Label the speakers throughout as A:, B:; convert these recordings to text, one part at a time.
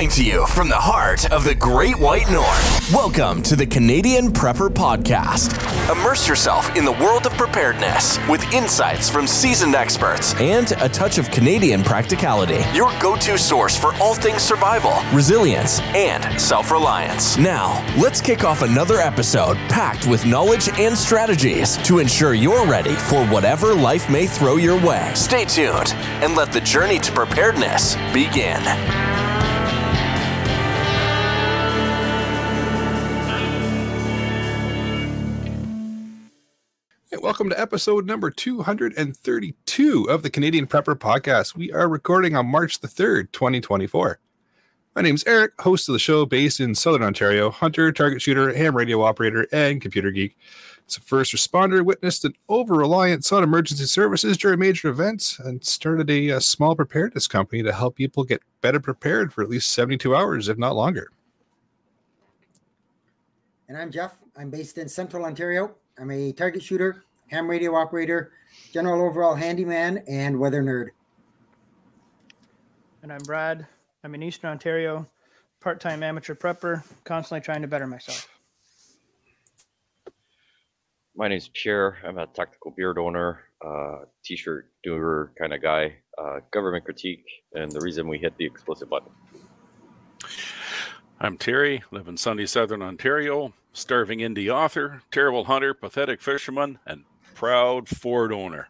A: Coming to you from the heart of the Great White North. Welcome to the Canadian Prepper Podcast. Immerse yourself in the world of preparedness with insights from seasoned experts and a touch of Canadian practicality. Your go to source for all things survival, resilience, and self reliance. Now, let's kick off another episode packed with knowledge and strategies to ensure you're ready for whatever life may throw your way. Stay tuned and let the journey to preparedness begin.
B: Welcome to episode number 232 of the Canadian Prepper Podcast. We are recording on March the 3rd, 2024. My name is Eric, host of the show based in Southern Ontario, hunter, target shooter, ham radio operator, and computer geek. It's a first responder, witnessed an over reliance on emergency services during major events, and started a, a small preparedness company to help people get better prepared for at least 72 hours, if not longer.
C: And I'm Jeff. I'm based in Central Ontario. I'm a target shooter, ham radio operator, general overall handyman, and weather nerd.
D: And I'm Brad. I'm in Eastern Ontario, part time amateur prepper, constantly trying to better myself.
E: My name's Pierre. I'm a tactical beard owner, uh, t shirt doer kind of guy, uh, government critique, and the reason we hit the explicit button.
F: I'm Terry, live in sunny southern Ontario, starving indie author, terrible hunter, pathetic fisherman, and proud Ford owner.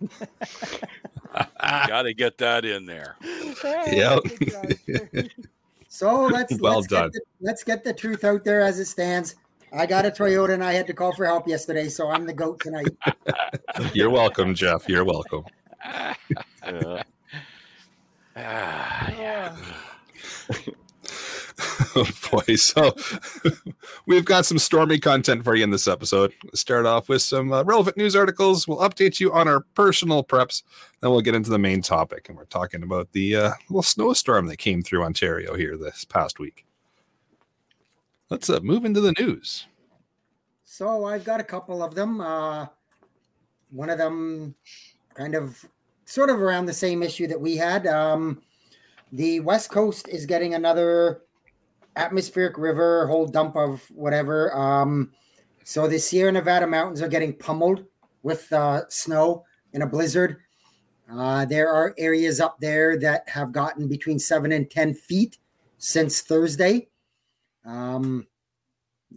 F: Got to get that in there.
B: Yeah.
C: so let's
B: well
C: let's
B: done.
C: Get the, let's get the truth out there as it stands. I got a Toyota and I had to call for help yesterday, so I'm the goat tonight.
B: You're welcome, Jeff. You're welcome.
E: Uh,
F: Ah, yeah.
B: oh boy. So we've got some stormy content for you in this episode. Start off with some uh, relevant news articles. We'll update you on our personal preps. Then we'll get into the main topic and we're talking about the uh, little snowstorm that came through ontario here this past week. Let's uh, move into the news.
C: So I've got a couple of them. Uh, one of them kind of sort of around the same issue that we had. Um, the West Coast is getting another atmospheric river, whole dump of whatever. Um, so the Sierra Nevada mountains are getting pummeled with uh, snow in a blizzard. Uh, there are areas up there that have gotten between seven and 10 feet since Thursday. Um,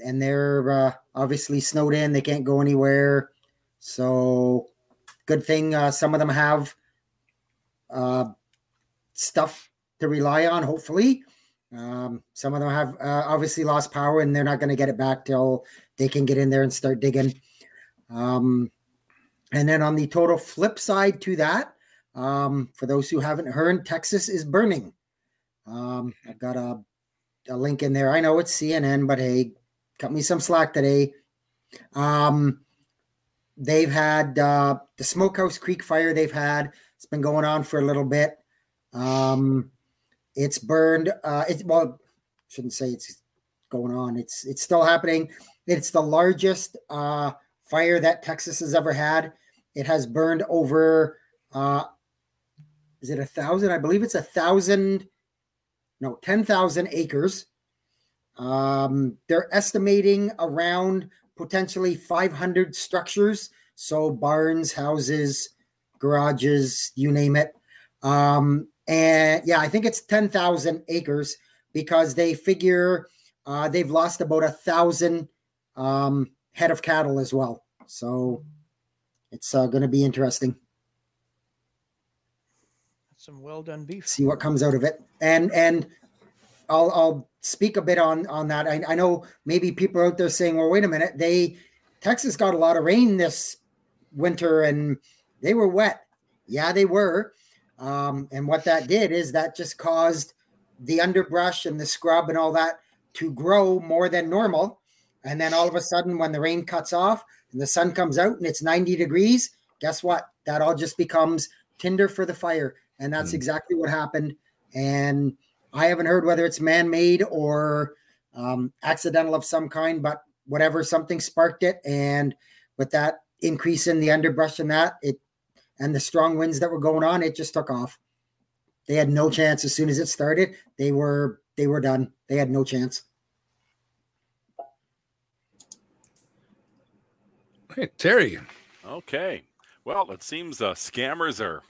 C: and they're uh, obviously snowed in. They can't go anywhere. So, good thing uh, some of them have uh, stuff to rely on, hopefully. Um, some of them have uh, obviously lost power and they're not going to get it back till they can get in there and start digging. Um, and then on the total flip side to that, um, for those who haven't heard, Texas is burning. Um, I've got a, a link in there. I know it's CNN, but hey, cut me some slack today. Um, they've had uh, the Smokehouse Creek fire. They've had it's been going on for a little bit. Um, it's burned. Uh, well, shouldn't say it's going on. It's it's still happening. It's the largest uh, fire that Texas has ever had. It has burned over. Uh, is it a thousand? I believe it's a thousand. No, ten thousand acres. Um, they're estimating around potentially 500 structures. So barns, houses, garages, you name it. Um, and yeah, I think it's 10,000 acres because they figure uh, they've lost about a thousand um, head of cattle as well. So it's uh, going to be interesting.
D: Some well done beef.
C: See what comes out of it. And, and, I'll I'll speak a bit on on that. I, I know maybe people out there saying, "Well, wait a minute, they Texas got a lot of rain this winter and they were wet." Yeah, they were. Um, and what that did is that just caused the underbrush and the scrub and all that to grow more than normal. And then all of a sudden, when the rain cuts off and the sun comes out and it's 90 degrees, guess what? That all just becomes tinder for the fire. And that's
B: Mm.
C: exactly what happened. And I haven't heard whether it's man made or um, accidental of some kind, but whatever, something sparked it. And with that increase in the underbrush and that, it and the strong winds that were going on, it just took off. they had no chance. As soon as it started, they were they were done. They had no chance.
B: Hey, Terry.
F: Okay. Well, it seems uh, scammers are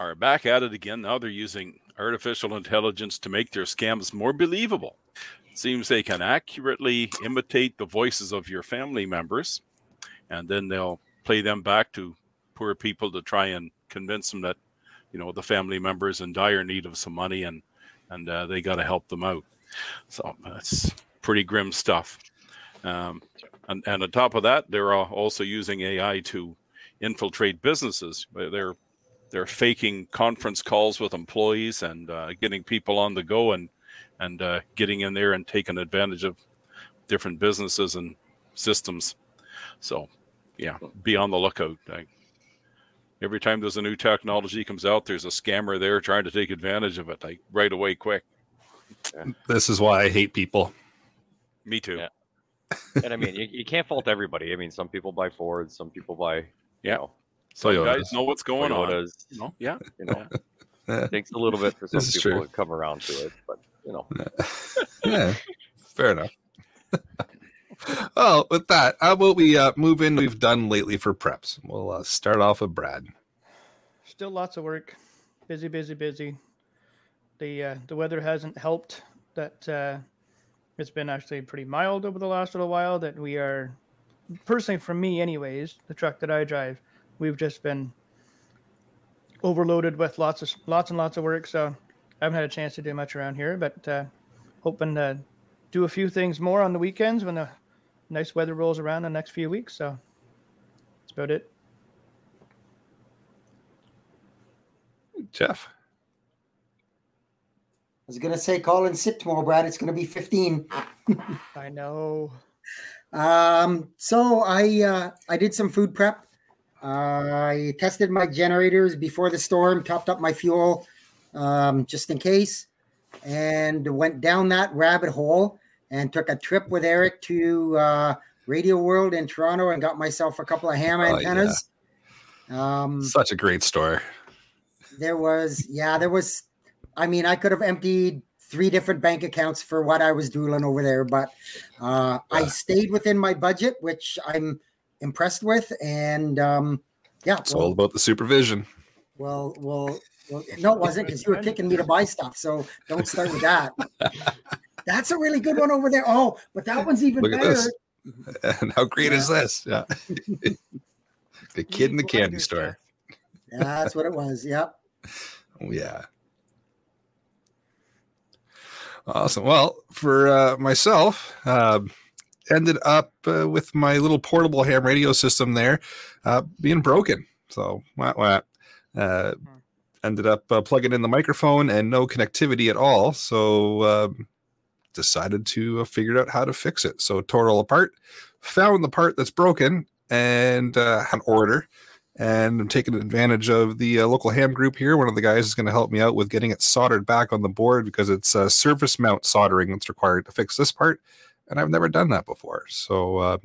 F: are back at it again. Now they're using artificial intelligence to make their scams more believable. It seems they can accurately imitate the voices of your family members, and then they'll play them back to poor people to try and convince them that you know the family members in dire need of some money and and uh, they got to help them out. So that's pretty grim stuff. Um, and, and on top of that, they're also using AI to infiltrate businesses. They're they're faking conference calls with employees and uh, getting people on the go and and uh, getting in there and taking advantage of different businesses and systems. So, yeah, be on the lookout. Every time there's a new technology comes out, there's a scammer there trying to take advantage of it, like right away, quick.
B: This is why I hate people.
F: Me too.
E: Yeah. and I mean, you, you can't fault everybody. I mean, some people buy Fords, some people buy, you
F: Yeah.
E: know,
F: So you guys know what's going on.
E: Toyotas.
F: You know? Yeah.
E: You know, it takes a little bit for some people
B: true.
E: to come around to it, but you know,
B: yeah, fair enough. well, with that, how about we uh, move in? We've done lately for preps. We'll uh, start off with Brad.
D: Still lots of work. Busy, busy, busy. The uh, the weather hasn't helped. That uh, it's been actually pretty mild over the last little while. That we are, personally, for me, anyways, the truck that I drive, we've just been overloaded with lots of lots and lots of work. So I haven't had a chance to do much around here, but uh, hoping to do a few things more on the weekends when the nice weather rolls around the next few weeks. So that's about it.
B: Jeff.
C: I was gonna say call and sit tomorrow, Brad. It's gonna be 15.
D: I know.
C: Um, so I uh, I did some food prep. I tested my generators before the storm, topped up my fuel um, just in case, and went down that rabbit hole and took a trip with Eric to uh, Radio World in Toronto and got myself a couple of ham
B: Oh,
C: antennas. Um,
B: Such a great store.
C: there was yeah there was i mean i could have emptied three different bank accounts for what i was doing over there but uh, i stayed within my budget which i'm impressed with and um, yeah
B: It's all about the supervision.
C: well, well, well, no, it wasn't because you were kicking me to buy stuff. So don't start with that. That's a really good one over there. Oh, but that one's even
B: Look at
C: better.
B: this. And how great is this? Yeah. the kid in the candy store.
C: Yeah, that's what it was. Yep.
B: Oh, yeah. Awesome. Well, for uh, myself, um, ended up uh, with my little portable ham radio system there uh, being broken. So, wah, wah. Uh, ended up uh, plugging in the microphone and no connectivity at all. So, um, decided to uh, figure out how to fix it. So, tore it all apart, found the part that's broken, and uh, had an order and I'm taking advantage of the uh, local ham group here. One of the guys is going to help me out with getting it soldered back on the board because it's uh, surface mount soldering that's required to fix this part, and I've never done that before. So uh,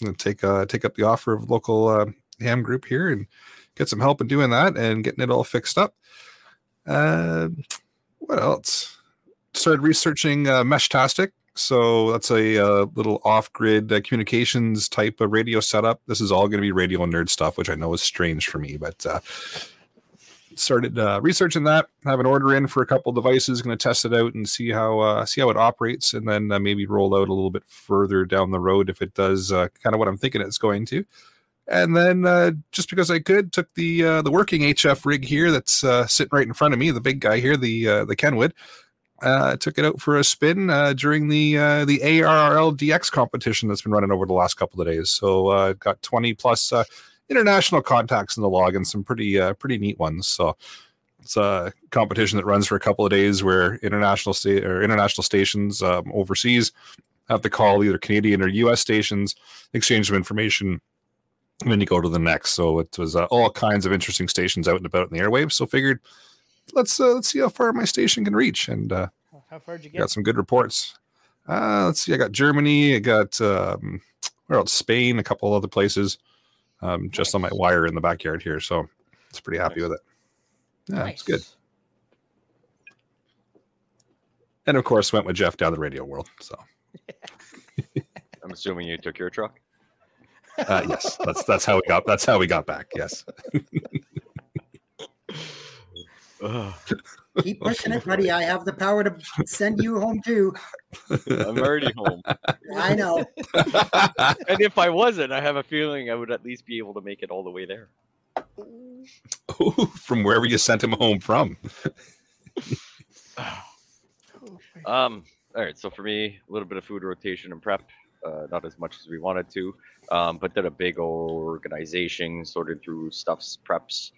B: I'm going to take uh, take up the offer of local uh, ham group here and get some help in doing that and getting it all fixed up. Uh, what else? Started researching uh, Meshtastic. So that's a uh, little off-grid uh, communications type of radio setup. This is all going to be radio nerd stuff, which I know is strange for me, but uh, started uh, researching that. Have an order in for a couple devices. Going to test it out and see how uh, see how it operates, and then maybe roll out a little bit further down the road if it does kind of what I'm thinking it's going to. And then just because I could, took the the working HF rig here that's sitting right in front of me, the big guy here, the the Kenwood. Uh, took it out for a spin uh, during the uh, the ARRL DX competition that's been running over the last couple of days. So uh, got 20 plus uh, international contacts in the log and some pretty uh, pretty neat ones. So it's a competition that runs for a couple of days where international sta- or international stations um, overseas have to call either Canadian or U.S. stations, exchange some information, and then you go to the next. So it was uh, all kinds of interesting stations out and about in the airwaves. So figured let's uh, let's see how far my station can reach and. Uh,
D: How far did you get?
B: got some good reports. Uh, let's see. I got Germany. I got um, where else? Spain. A couple other places. Um, just on my wire in the backyard here, so it's pretty happy
D: Nice.
B: with it. Yeah, it's good. and of course went with Jeff down the radio world. So
E: I'm assuming you took your truck.
B: uh, yes, that's that's how we got that's how we got back. Yes.
C: Keep pushing it, buddy. I have the power to send you home too.
E: I'm already home.
C: I know.
E: and if I wasn't, I have a feeling I would at least be able to make it all the way there.
B: Oh, from wherever you sent him home from.
E: Um, all right. So for me, a little bit of food rotation and prep. Uh, not as much as we wanted to, um, but did a big organization, sorted through stuffs, preps,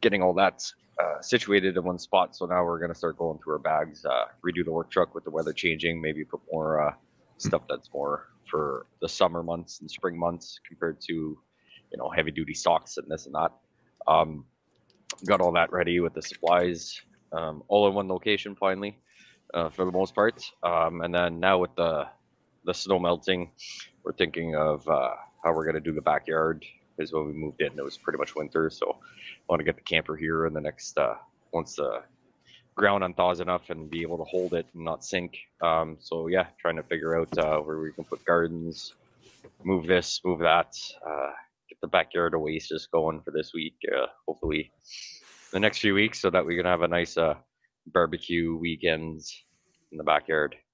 E: getting all that uh, situated in one spot. So now we're gonna start going through our bags, uh, redo the work truck with the weather changing, maybe put more uh, stuff that's more for the summer months and spring months compared to, you know, heavy duty socks and this and that. Um, got all that ready with the supplies, um, all in one location finally, uh, for the most part. Um, and then now with the the snow melting, we're thinking of uh, how we're gonna do the backyard. Because when we moved in, it was pretty much winter, so I want to get the camper here in the next uh, once the ground unthaws enough and be able to hold it and not sink. Um, so yeah, trying to figure out uh, where we can put gardens, move this, move that, uh, get the backyard oasis going for this week. Uh, hopefully, the next few weeks, so that we can have a nice uh, barbecue weekends in the backyard.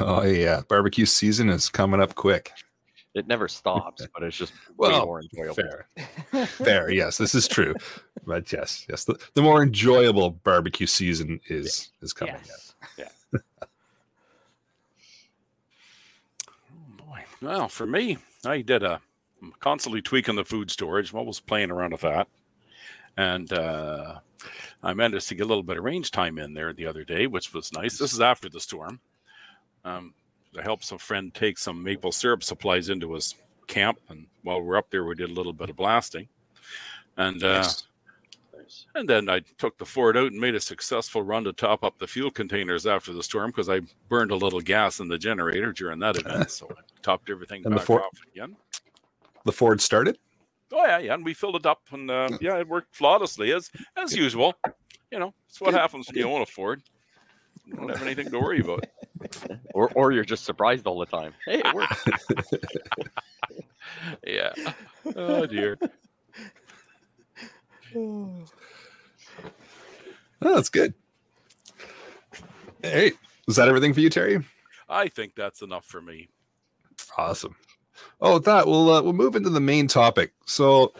B: Oh yeah, barbecue season is coming up quick.
E: It never stops, but it's just way
B: Well,
E: more enjoyable.
B: Fair, fair. Yes, this is true. But yes, yes, the, the more enjoyable barbecue season is is coming.
D: Yes.
F: Oh, boy. Well, for me, I did a I'm constantly tweaking the food storage. I'm always playing around with that. And uh, I managed to get a little bit of range time in there the other day, which was nice. This is after the storm. Um, I helped some friend take some maple syrup supplies into his camp, and while we're up there, we did a little bit of blasting. And uh,
B: Nice.
E: Nice.
F: and then I took the Ford out and made a successful run to top up the fuel containers after the storm because I burned a little gas in the generator during that event. So I topped everything
B: And the
F: back
B: Ford-
F: off again.
B: The Ford started.
F: Oh yeah, yeah, and we filled it up, and uh, yeah, it worked flawlessly as as usual. You know, it's what happens when you own a Ford. You don't have anything to worry about.
E: Or, or you're just surprised all the time. Hey, it worked.
F: Yeah. Oh dear.
B: Oh, that's good. Hey, is that everything for you, Terry?
F: I think that's enough for me.
B: Awesome. Oh, with that we'll uh, we'll move into the main topic. So,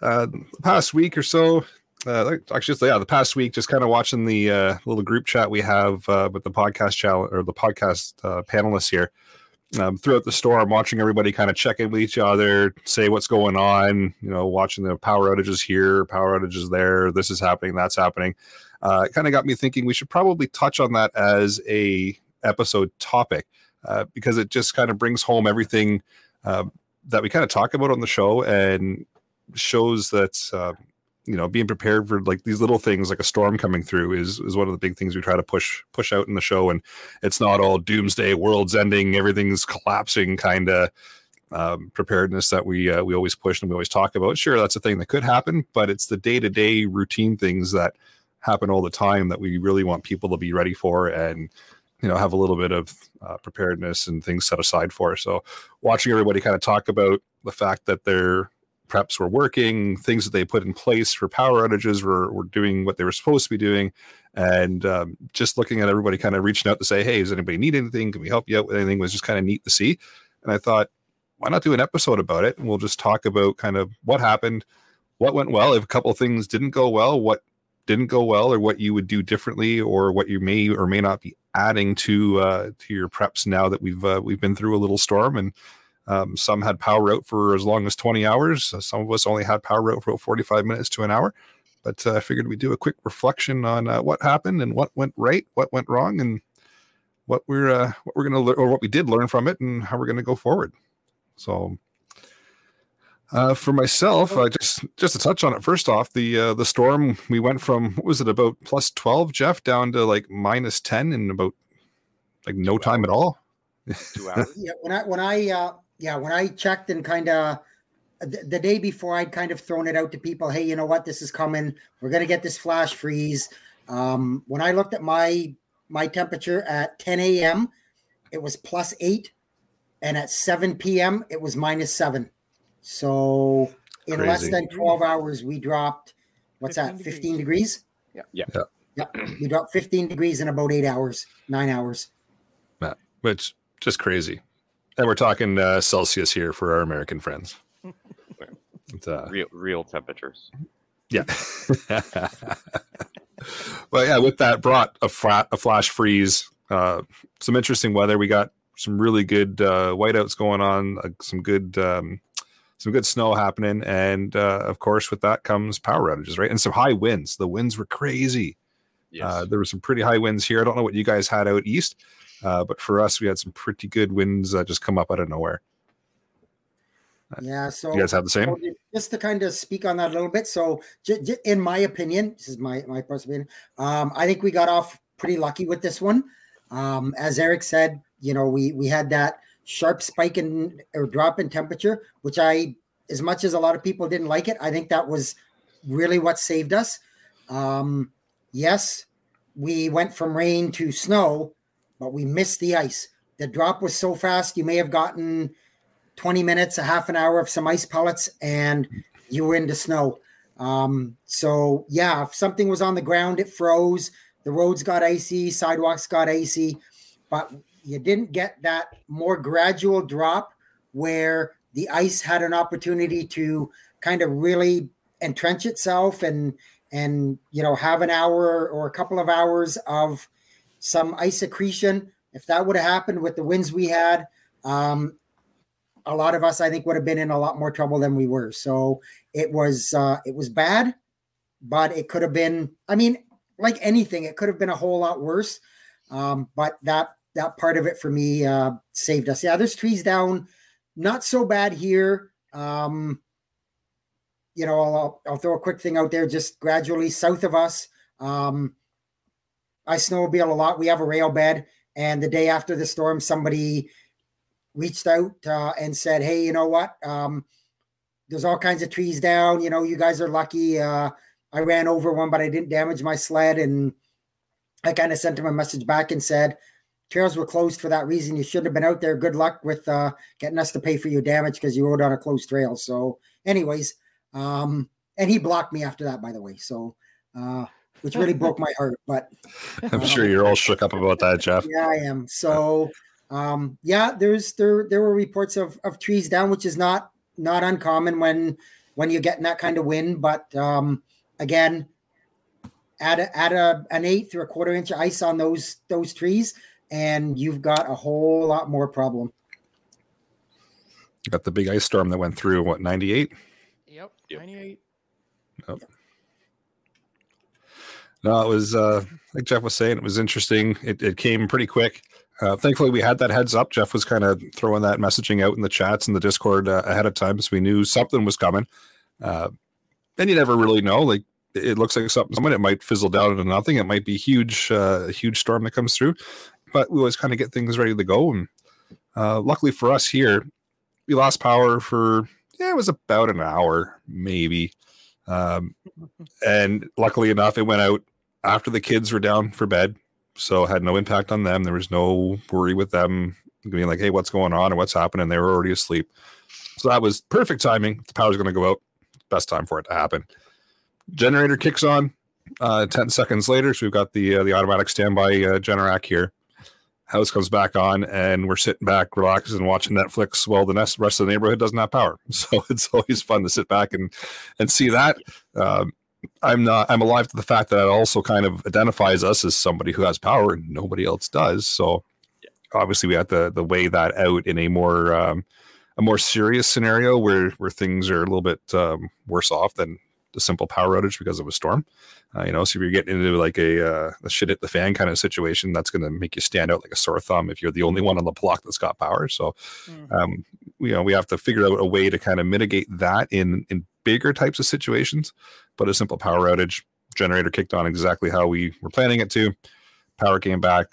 B: uh, the past week or so, uh, actually, yeah, the past week, just kind of watching the uh, little group chat we have uh, with the podcast channel or the podcast uh, panelists here. Um, throughout the storm, watching everybody kind of check in with each other, say what's going on. You know, watching the power outages here, power outages there. This is happening, that's happening. Uh, it kind of got me thinking we should probably touch on that as a episode topic uh, because it just kind of brings home everything that we kind of talk about on the show and shows that uh, you know being prepared for like these little things like a storm coming through is is one of the big things we try to push push out in the show. And it's not all doomsday world's ending everything's collapsing kind of um, preparedness that we uh, we always push and we always talk about. Sure that's a thing that could happen but it's the day-to-day routine things that happen all the time that we really want people to be ready for and you know have a little bit of uh, preparedness and things set aside for. So watching everybody kind of talk about the fact that their preps were working things that they put in place for power outages were, were doing what they were supposed to be doing. And um, just looking at everybody kind of reaching out to say hey does anybody need anything? Can we help you out with anything? was just kind of neat to see. And i thought why not do an episode about it? And we'll just talk about kind of what happened what went well if a couple things didn't go well what didn't go well or what you would do differently or what you may or may not be adding to uh, to your preps now that we've uh, we've been through a little storm. And um, some had power out for as long as 20 hours Uh, some of us only had power out for about 45 minutes to an hour but uh, i figured we'd do a quick reflection on uh, what happened and what went right what went wrong and what we're uh, what we're gonna learn or what we did learn from it and how we're gonna go forward so uh, for myself, uh, just just to touch on it, first off, the uh, the storm we went from what was it about plus twelve, Jeff, down to like minus ten in about like no time at all.
E: Two hours.
C: Yeah, when I when I uh, yeah when I checked and kind of the, the day before, I'd kind of thrown it out to people. Hey, you know what? This is coming. We're gonna get this flash freeze. Um, when I looked at my my temperature at 10 a.m., it was plus eight, and at 7 p.m. it was minus seven. So in less than 12 hours, we dropped what's
D: 15
C: that? 15 degrees.
D: Yeah.
E: Yeah.
B: Yeah.
C: Yeah, we dropped 15 degrees in about eight hours, nine hours.
B: which just crazy. And we're talking uh, Celsius here for our American friends. It's, uh,
E: Real real temperatures.
B: yeah. but yeah, with that brought a flat a flash freeze, uh, some interesting weather. We got some really good uh, whiteouts going on, uh, some good um, some good snow happening, and uh, of course with that comes power outages, right? And some high winds. The winds were crazy.
E: Yes.
B: Uh, there were some pretty high winds here. I don't know what you guys had out east, uh, but for us, we had some pretty good winds uh, just come up out of nowhere.
C: Yeah. So
B: You guys have the same?
C: So just to kind of speak on that a little bit. So, j- j- in my opinion, this is my my personal opinion. Um, I think we got off pretty lucky with this one. Um, as Eric said, you know, we we had that sharp spike in or drop in temperature, which I, as much as a lot of people didn't like it, I think that was really what saved us. Um, yes, we went from rain to snow, but we missed the ice. The drop was so fast, you may have gotten 20 minutes, a half an hour of some ice pellets, and you were into snow. Um, so yeah, if something was on the ground, it froze. The roads got icy, sidewalks got icy, but you didn't get that more gradual drop where the ice had an opportunity to kind of really entrench itself and and you know have an hour or a couple of hours of some ice accretion. If that would have happened with the winds we had, um, a lot of us I think would have been in a lot more trouble than we were. So it was uh, it was bad, but it could have been. I mean, like anything, it could have been a whole lot worse. Um, but that that part of it for me uh, saved us. Yeah, there's trees down, not so bad here. Um, you know, I'll, I'll throw a quick thing out there. Just gradually south of us, um, I snowmobile a lot. We have a rail bed, and the day after the storm, somebody reached out uh, and said, "Hey, you know what? Um, there's all kinds of trees down. You know, you guys are lucky. Uh, I ran over one, but I didn't damage my sled." And I kind of sent him a message back and said, "Trails were closed for that reason. You shouldn't have been out there. Good luck with uh, getting us to pay for your damage because you rode on a closed trail." So, anyways, um, and he blocked me after that, by the way. So. Uh, which really broke my heart, but
B: I'm sure you're all shook up about that, Jeff.
C: yeah, I am. So, um, yeah, there's there there were reports of of trees down, which is not not uncommon when when you're getting that kind of wind. But um, again, add a, add a an eighth or a quarter inch of ice on those those trees, and you've got a whole lot more problem.
B: Got the big ice storm that went through what 98.
D: Yep.
E: Yep.
D: 98.
B: No, it was uh, like Jeff was saying, it was interesting. It, it came pretty quick. Uh, thankfully, we had that heads up. Jeff was kind of throwing that messaging out in the chats and the Discord uh, ahead of time, so we knew something was coming. Uh, and you never really know. Like it looks like something's coming. It might fizzle down into nothing. It might be huge, uh, a huge storm that comes through. But we always kind of get things ready to go. And uh, luckily for us here, we lost power for yeah, it was about an hour maybe. Um, and luckily enough, it went out after the kids were down for bed, so it had no impact on them. There was no worry with them being like, "Hey, what's going on or what's happening?" They were already asleep, so that was perfect timing. The power's going to go out. Best time for it to happen. Generator kicks on. Uh, Ten seconds later, so we've got the uh, the automatic standby uh, Generac here. House comes back on, and we're sitting back, relaxing, watching Netflix while the rest of the neighborhood doesn't have power. So it's always fun to sit back and and see that. Um, I'm not. I'm alive to the fact that it also kind of identifies us as somebody who has power and nobody else does. So obviously, we have to the weigh that out in a more um, a more serious scenario where where things are a little bit um, worse off than the simple power outage because of a storm. Uh, you know, so if you're getting into like a, uh, a shit hit the fan kind of situation, that's going to make you stand out like a sore thumb if you're the only one on the block that's got power. So,
D: Mm.
B: um, you know, we have to figure out a way to kind of mitigate that in in bigger types of situations. But a simple power outage, generator kicked on exactly how we were planning it to. Power came back,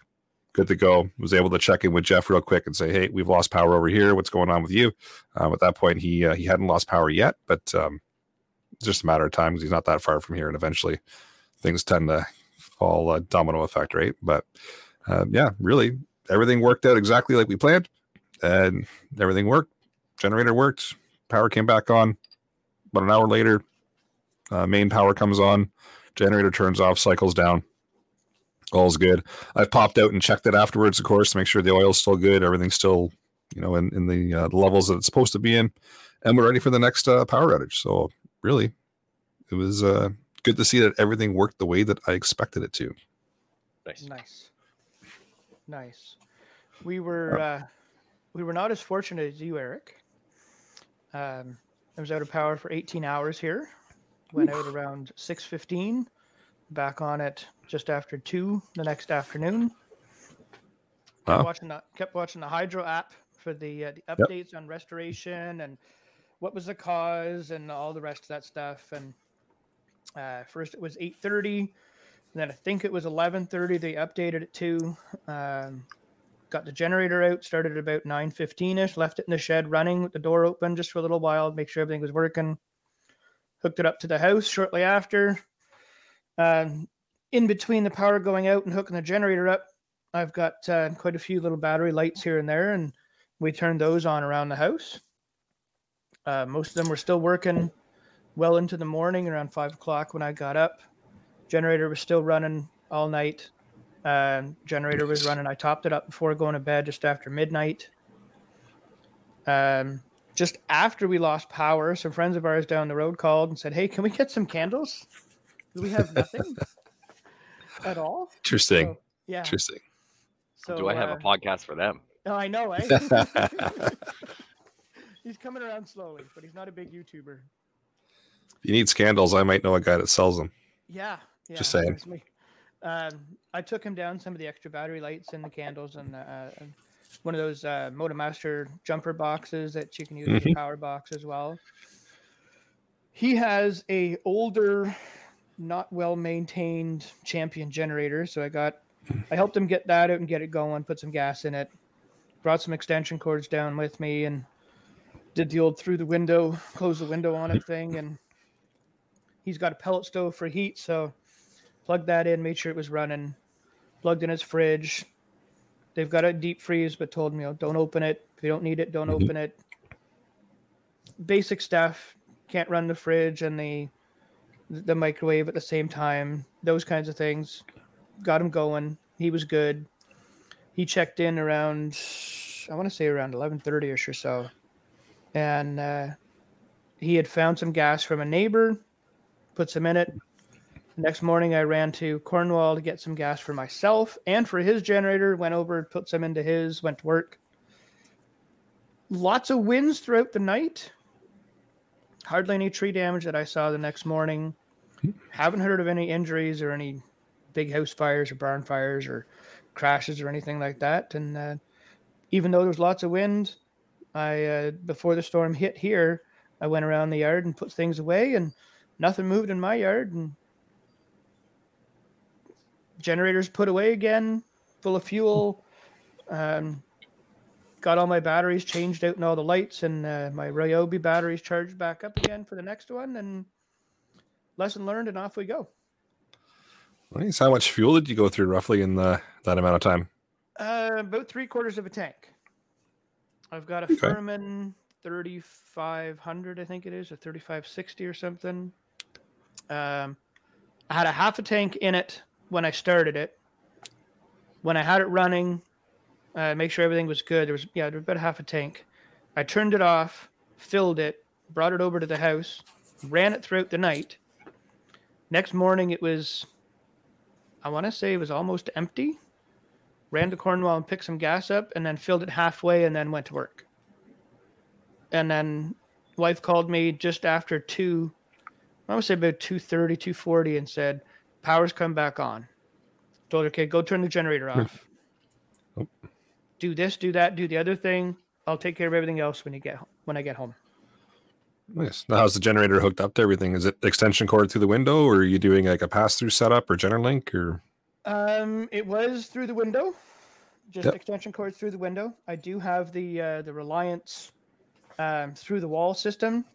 B: good to go. Was able to check in with Jeff real quick and say, "Hey, we've lost power over here. What's going on with you?" Um, at that point, he uh, he hadn't lost power yet, but um, just a matter of time because he's not that far from here, and eventually things tend to fall uh, domino effect, right? But uh, yeah, really, everything worked out exactly like we planned, and everything worked. Generator worked. Power came back on. About an hour later, uh, main power comes on. Generator turns off, cycles down. All's good. I've popped out and checked it afterwards, of course, to make sure the oil's still good. Everything's still, you know, in, in the, uh, levels that it's supposed to be in. And we're ready for the next uh, power outage. So, really, it was uh, good to see that everything worked the way that I expected it to.
E: Nice.
D: Nice. Nice. We were uh, we were not as fortunate as you, Eric. Um, I was out of power for 18 hours here. Went out around 6:15. Back on it just after two the next afternoon. Kept
B: Wow.
D: watching the kept watching the hydro app for the uh, the
B: Yep.
D: updates on restoration and what was the cause and all the rest of that stuff. And uh, first it was 8:30, and then I think it was 11:30. They updated it to. Um, got the generator out. Started at about 9:15 ish. Left it in the shed running with the door open just for a little while, make sure everything was working. Hooked it up to the house shortly after. Um, in between the power going out and hooking the generator up, I've got uh, quite a few little battery lights here and there, and we turned those on around the house. Uh, most of them were still working well into the morning, around five o'clock when I got up. Generator was still running all night. Um, generator was running. I topped it up before going to bed, just after midnight. Um, just after we lost power, some friends of ours down the road called and said, "Hey, can we get some candles? Do we have nothing at all?"
B: Interesting.
D: So, yeah.
B: Interesting.
D: So
E: Do I have
D: uh,
E: a podcast for them?
D: Oh, I know, eh? he's coming around slowly, but he's not a big YouTuber.
B: If you need scandals, I might know a guy that sells them.
D: Yeah, yeah.
B: Just saying.
D: Um, I took him down some of the extra battery lights and the candles and uh, one of those uh, Motomaster jumper boxes that you can use as a
B: Mhm.
D: power box as well. He has a older, not well maintained champion generator, so I got I helped him get that out and get it going, put some gas in it, brought some extension cords down with me, and did the old through the window, close the window on it thing, and he's got a pellet stove for heat, so plugged that in, made sure it was running, plugged in his fridge. They've got a deep freeze, but told me, you know, don't open it. If you don't need it, don't
B: Mhm.
D: open it. Basic stuff. Can't run the fridge and the the microwave at the same time. Those kinds of things. Got him going. He was good. He checked in around, I want to say around eleven thirty ish or so, and uh, he had found some gas from a neighbor, put some in it. Next morning, I ran to Cornwall to get some gas for myself and for his generator. Went over, put some into his, went to work. Lots of winds throughout the night. Hardly any tree damage that I saw the next morning. Haven't heard of any injuries or any big house fires or barn fires or crashes or anything like that. And uh, even though there was lots of wind, I uh, before the storm hit here, I went around the yard and put things away, and nothing moved in my yard. And generators put away again, full of fuel. Um, got all my batteries changed out and all the lights, and uh, my Ryobi batteries charged back up again for the next one. And lesson learned, and off we go.
B: Nice. How much fuel did you go through roughly in the, that amount of time?
D: Uh, about three quarters of a tank. I've got a
B: Okay.
D: Firman 3500, I think it is, or 3560 or something. Um, I had a half a tank in it when I started it. When I had it running, uh, make sure everything was good. There was yeah, there was about half a tank. I turned it off, filled it, brought it over to the house, ran it throughout the night. Next morning, it was, I want to say it was almost empty ran to Cornwall and picked some gas up and then filled it halfway and then went to work. And then wife called me just after two, I would say about 230, 240 and said, power's come back on. Told her, okay, go turn the generator off.
B: Oh.
D: Do this, do that, do the other thing. I'll take care of everything else when you get ho- when I get home.
B: Nice. Now, how's the generator hooked up to everything? Is it extension cord through the window, or are you doing like a pass through setup or Generlink? Or
D: Um, it was through the window, just
B: Yep.
D: extension cords through the window. I do have the uh, the Reliance um, through the wall system.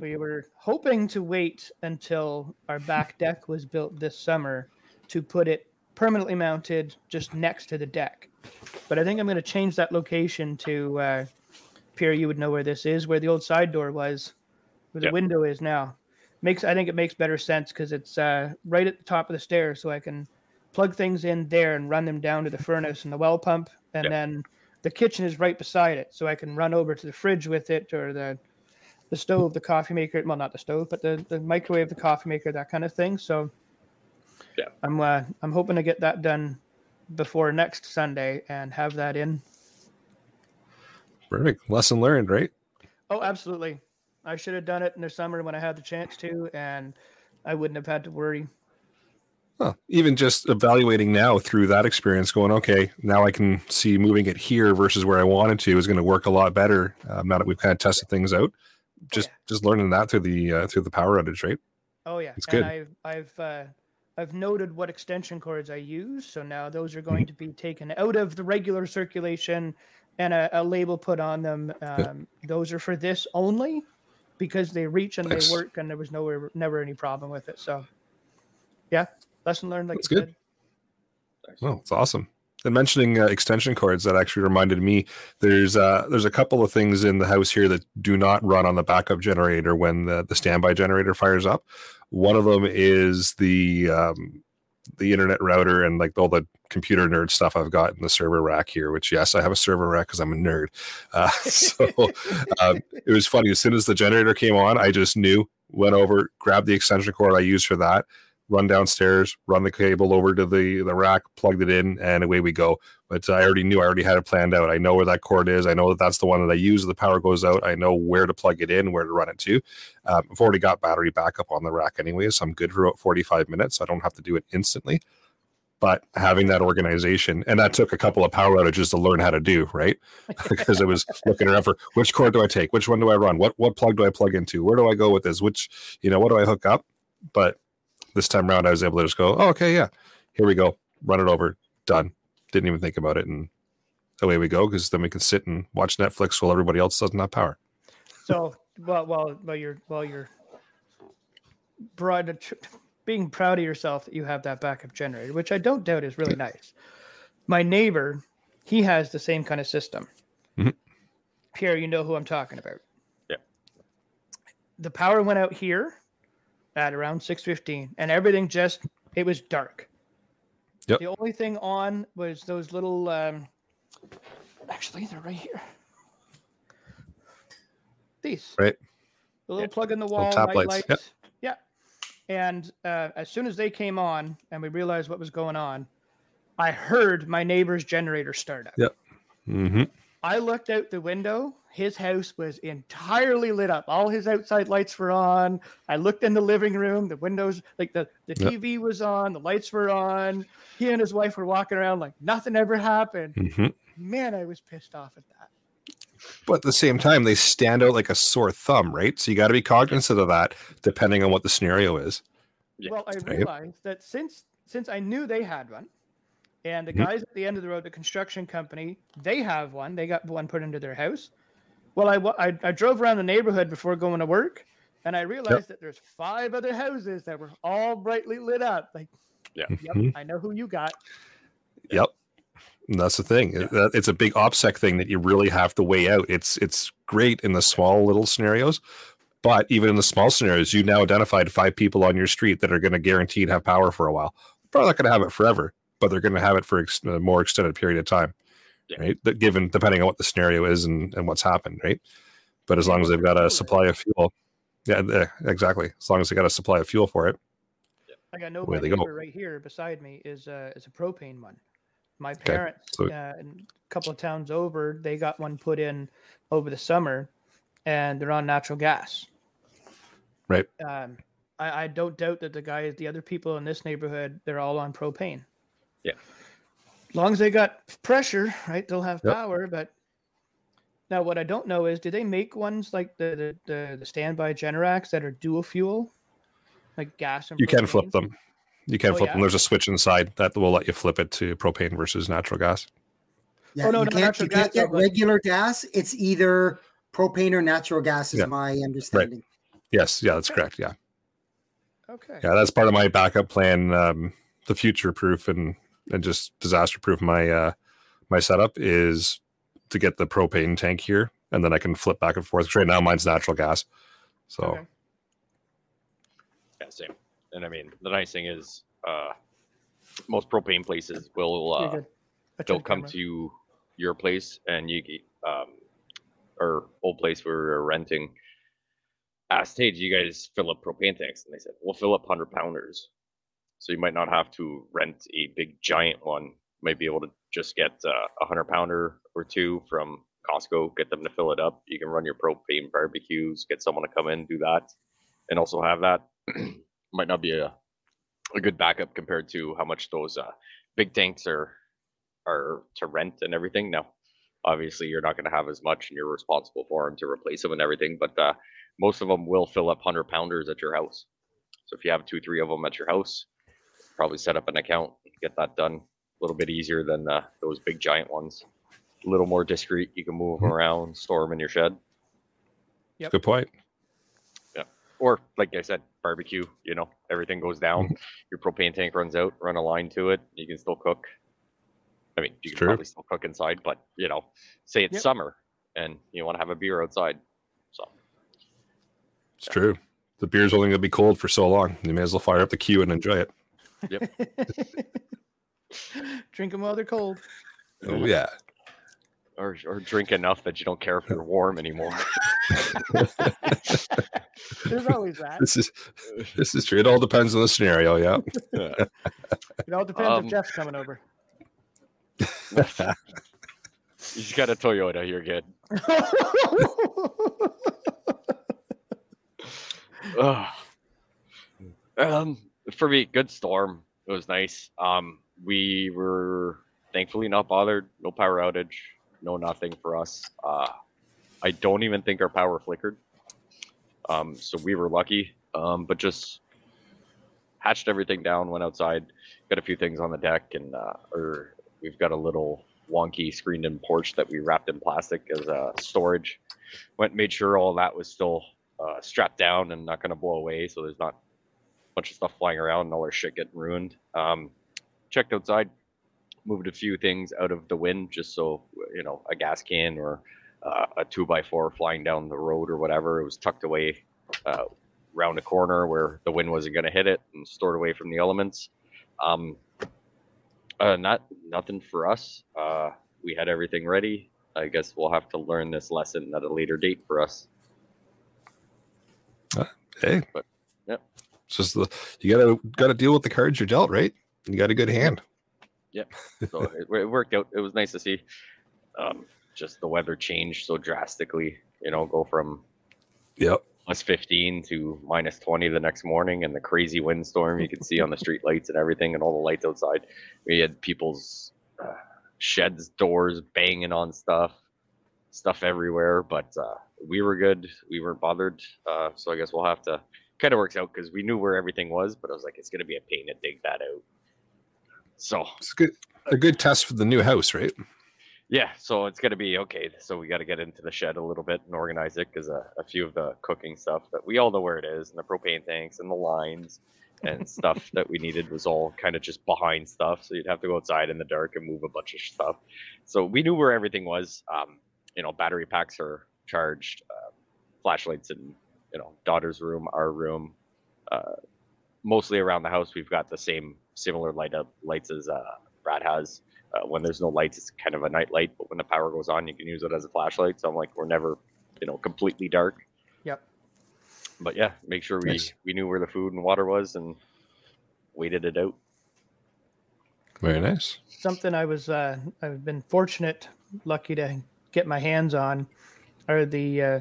D: We were hoping to wait until our back deck was built this summer to put it permanently mounted just next to the deck. But I think I'm going to change that location to uh, Pierre. You would know where this is, where the old side door was, where the
E: Yep.
D: window is now. Makes I think it makes better sense because it's uh, right at the top of the stairs, so I can plug things in there and run them down to the furnace and the well pump, and
E: Yep.
D: then the kitchen is right beside it, so I can run over to the fridge with it or the the stove, the coffee maker. Well, not the stove, but the, the microwave, the coffee maker, that kind of thing. So,
E: Yeah.
D: I'm uh, I'm hoping to get that done before next Sunday and have that in.
B: Perfect. Lesson learned, right?
D: Oh, absolutely. I should have done it in the summer when I had the chance to, and I wouldn't have had to worry.
B: Huh. Even just evaluating now through that experience, going, okay, now I can see moving it here versus where I wanted to is going to work a lot better. Um, now that we've kind of tested things out, just
D: yeah.
B: just learning that through the uh, through the power outage, right?
D: Oh yeah,
B: It's
D: and
B: good.
D: I've I've uh, I've noted what extension cords I use, so now those are
B: Mm-hmm.
D: going to be taken out of the regular circulation, and a, a label put on them. Um, those are for this only, because they reach and
B: Nice.
D: they work, and there was nowhere never any problem with it. So, yeah, lesson learned. Like
B: That's good.
D: said.
B: Well, it's awesome. And mentioning uh, extension cords, that actually reminded me. There's uh, there's a couple of things in the house here that do not run on the backup generator when the, the standby generator fires up. One of them is the um, the internet router and like all the computer nerd stuff I've got in the server rack here. Which yes, I have a server rack because I'm a nerd. Uh, so um, it was funny. As soon as the generator came on, I just knew. Went over, grabbed the extension cord I use for that, run downstairs, run the cable over to the the rack, plugged it in, and away we go. But I already knew, I already had it planned out. I know where that cord is. I know that that's the one that I use. The power goes out, I know where to plug it in, where to run it to. Um, I've already got battery backup on the rack anyway, so I'm good for about 45 minutes. I don't have to do it instantly. But having that organization, and that took a couple of power outages to learn how to do, right? because I was looking around for which cord do I take, which one do I run, what what plug do I plug into, where do I go with this, which you know what do I hook up? But this time around, I was able to just go, oh, okay, yeah, here we go, run it over, done. Didn't even think about it, and away we go. Because then we can sit and watch Netflix while everybody else doesn't have power.
D: So, while while while you're while you're broad, being proud of yourself that you have that backup generator, which I don't doubt is really nice. My neighbor, he has the same kind of system.
B: Mhm.
D: Pierre, you know who I'm talking about.
E: Yeah.
D: The power went out here at around 6:15, and everything just it was dark.
B: Yep.
D: The only thing on was those little. Um, actually, they're right here. These
B: Right.
D: the little
E: Yeah.
D: plug in the
B: Little
D: wall
B: tap
D: night
B: lights,
D: lights.
B: yep.
D: Yeah. And uh, as soon as they came on and we realized what was going on, I heard my neighbor's generator start up.
B: Yep. Mm-hmm.
D: I looked out the window. His house was entirely lit up. All his outside lights were on. I looked in the living room. The windows, like the, the
B: Yep.
D: TV was on. The lights were on. He and his wife were walking around like nothing ever happened.
B: Mm-hmm.
D: Man, I was pissed off at that.
B: But at the same time, they stand out like a sore thumb, right? So you got to be cognizant of that, depending on what the scenario is.
E: Yeah.
D: Well, I
B: Right.
D: realized that since since I knew they had one, and the
B: Mhm.
D: guys at the end of the road, the construction company, they have one. They got one put into their house. Well, I, I, I drove around the neighborhood before going to work, and I realized that there's five other houses that were all brightly lit up. Like,
E: Yeah.
D: yep,
B: Mhm.
D: I know who you got.
B: Yep. And that's the thing. It- It's a big OPSEC thing that you really have to weigh out. It's it's great in the small little scenarios, but even in the small scenarios, you now identified five people on your street that are going to guaranteed have power for a while. Probably not going to have it forever, but they're going to have it for ex- a more extended period of time,
E: Yeah.
B: right? That given depending on what the scenario is and, and what's happened, right? But as long as they've got a supply of fuel, yeah, exactly. As long as they got a supply of fuel for it,
D: I know
B: Away
D: my
B: they go.
D: right here beside me is uh, is a propane one. My
B: Okay,
D: parents,
B: so-
D: uh, a couple of towns over, they got one put in over the summer, and they're on natural gas.
B: right?
D: Um, I, I don't doubt that the guys, the other people in this neighborhood, they're all on propane.
E: Yeah.
D: As long as they got pressure, right, they'll have
B: Yep.
D: power. But now, what I don't know is, do they make ones like the the, the, the standby Generacs that are dual fuel, like gas and
B: You can flip them. You can
D: Oh,
B: flip
D: yeah?
B: them. There's a switch inside that will let you flip it to propane versus natural gas.
C: Yeah,
D: Oh, no,
C: you
D: no,
C: can't,
D: natural
C: you can't get
D: but-
C: regular gas. It's either propane or natural gas, is
B: Yeah.
C: my understanding.
B: Yes, yeah, that's correct. Yeah,
D: Okay.
B: yeah, that's part of my backup plan um, the future proof and and just disaster proof my uh my setup is to get the propane tank here and then I can flip back and forth. 'Cause Right now mine's natural gas. So
D: Okay.
E: Yeah, same. And I mean, the nice thing is, uh, most propane places will uh, they'll come
D: camera.
E: to your place and you g- um or old place where we were renting asked hey do you guys fill up propane tanks and they said we'll fill up 100 pounders so you might not have to rent a big giant one might be able to just get uh, a 100 pounder or two from costco get them to fill it up you can run your propane barbecues get someone to come in do that and also have that might not be a, a good backup compared to how much those uh, big tanks are are to rent and everything. Now, obviously, you're not going to have as much, and you're responsible for them to replace them and everything. But uh, most of them will fill up hundred pounders at your house. So if you have two, three of them at your house, probably set up an account, get that done. A little bit easier than uh, those big giant ones. A little more discreet. You can move them around, store them in your shed,
B: good point. Yeah.
E: Or like I said, barbecue. You know, everything goes down. Your propane tank runs out. Run a line to it. You can still cook. I mean, you
B: It's
E: can
B: true.
E: probably still cook inside, but you know, say it's
D: Yep.
E: summer and you want to have a beer outside. So
B: It's true. The beer's only gonna be cold for so long. You may as well fire up the queue and enjoy it.
D: Drink them while they're cold.
B: Oh yeah.
E: or or drink enough that you don't care if you're warm anymore.
D: There's always that.
B: This is this is true. It all depends on the scenario. Yeah.
E: Yeah.
D: It all depends
E: Um,
D: if Jeff's coming over.
E: you just got a Toyota, you're good. Ugh. um, for me, good storm. It was nice. Um, we were thankfully not bothered. No power outage. No nothing for us. Uh, I don't even think our power flickered. Um, so we were lucky. Um, but just hatched everything down. Went outside. Got a few things on the deck, and uh, or we've got a little wonky screened-in porch that we wrapped in plastic as uh, storage. Went made sure all that was still uh, strapped down and not going to blow away, so there's not bunch of stuff flying around and all our shit getting ruined. Um, checked outside, moved a few things out of the wind just so you know a gas can or uh, a two by four flying down the road or whatever. It was tucked away uh, around a corner where the wind wasn't going to hit it and stored away from the elements. Um, uh, not nothing for us. Uh, we had everything ready. I guess we'll have to learn this lesson at a later date for us.
B: Hey.
E: But.
B: It's just the you gotta gotta deal with the cards you're dealt, right? You got a good hand. Yep.
E: So it, it worked out. It was nice to see. Um, just the weather changed so drastically. You know, go from
B: Yep.
E: plus 15 to minus 20 the next morning, and the crazy windstorm you could see on the street lights and everything, and all the lights outside. We had people's uh, sheds doors banging on stuff, stuff everywhere. But uh, we were good. We weren't bothered. Uh, so I guess we'll have to. Kind of works out because we knew where everything was, but I was like, it's gonna be a pain to dig that out. So
B: It's good a good test for the new house, right?
E: yeah, so it's gonna be okay. So we got to get into the shed a little bit and organize it because uh, a few of the cooking stuff that we all know where it is, and the propane tanks and the lines and stuff that we needed was all kind of just behind stuff. So you'd have to go outside in the dark and move a bunch of stuff. So we knew where everything was. Um, you know, battery packs are charged, uh, flashlights in you know daughter's room, our room. Uh, mostly around the house, we've got the same similar light up lights as uh, Brad has. Uh, when there's no lights, it's kind of a night light, but when the power goes on, you can use it as a flashlight. So I'm like, we're never, you know, completely dark.
D: Yep.
E: But yeah, make sure we
B: Nice.
E: we knew where the food and water was and waited it out.
B: Very nice.
D: Something I was uh, I've been fortunate, lucky to get my hands on are the uh,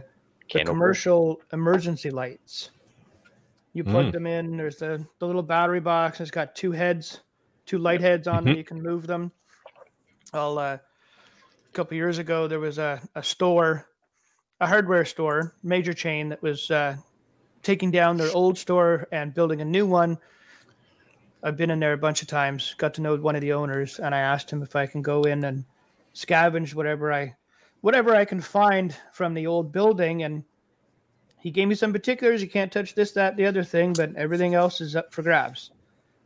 D: the commercial emergency lights. You plug
B: Mm.
D: them in. There's the, the little battery box. It's got two heads, two light heads on them. You can move them. Well, uh, a couple years ago, there was a, a store, a hardware store, major chain that was uh, taking down their old store and building a new one. I've been in there a bunch of times. Got to know one of the owners, and I asked him if I can go in and scavenge whatever I, whatever I can find from the old building. And he gave me some particulars. You can't touch this, that, the other thing, but everything else is up for grabs.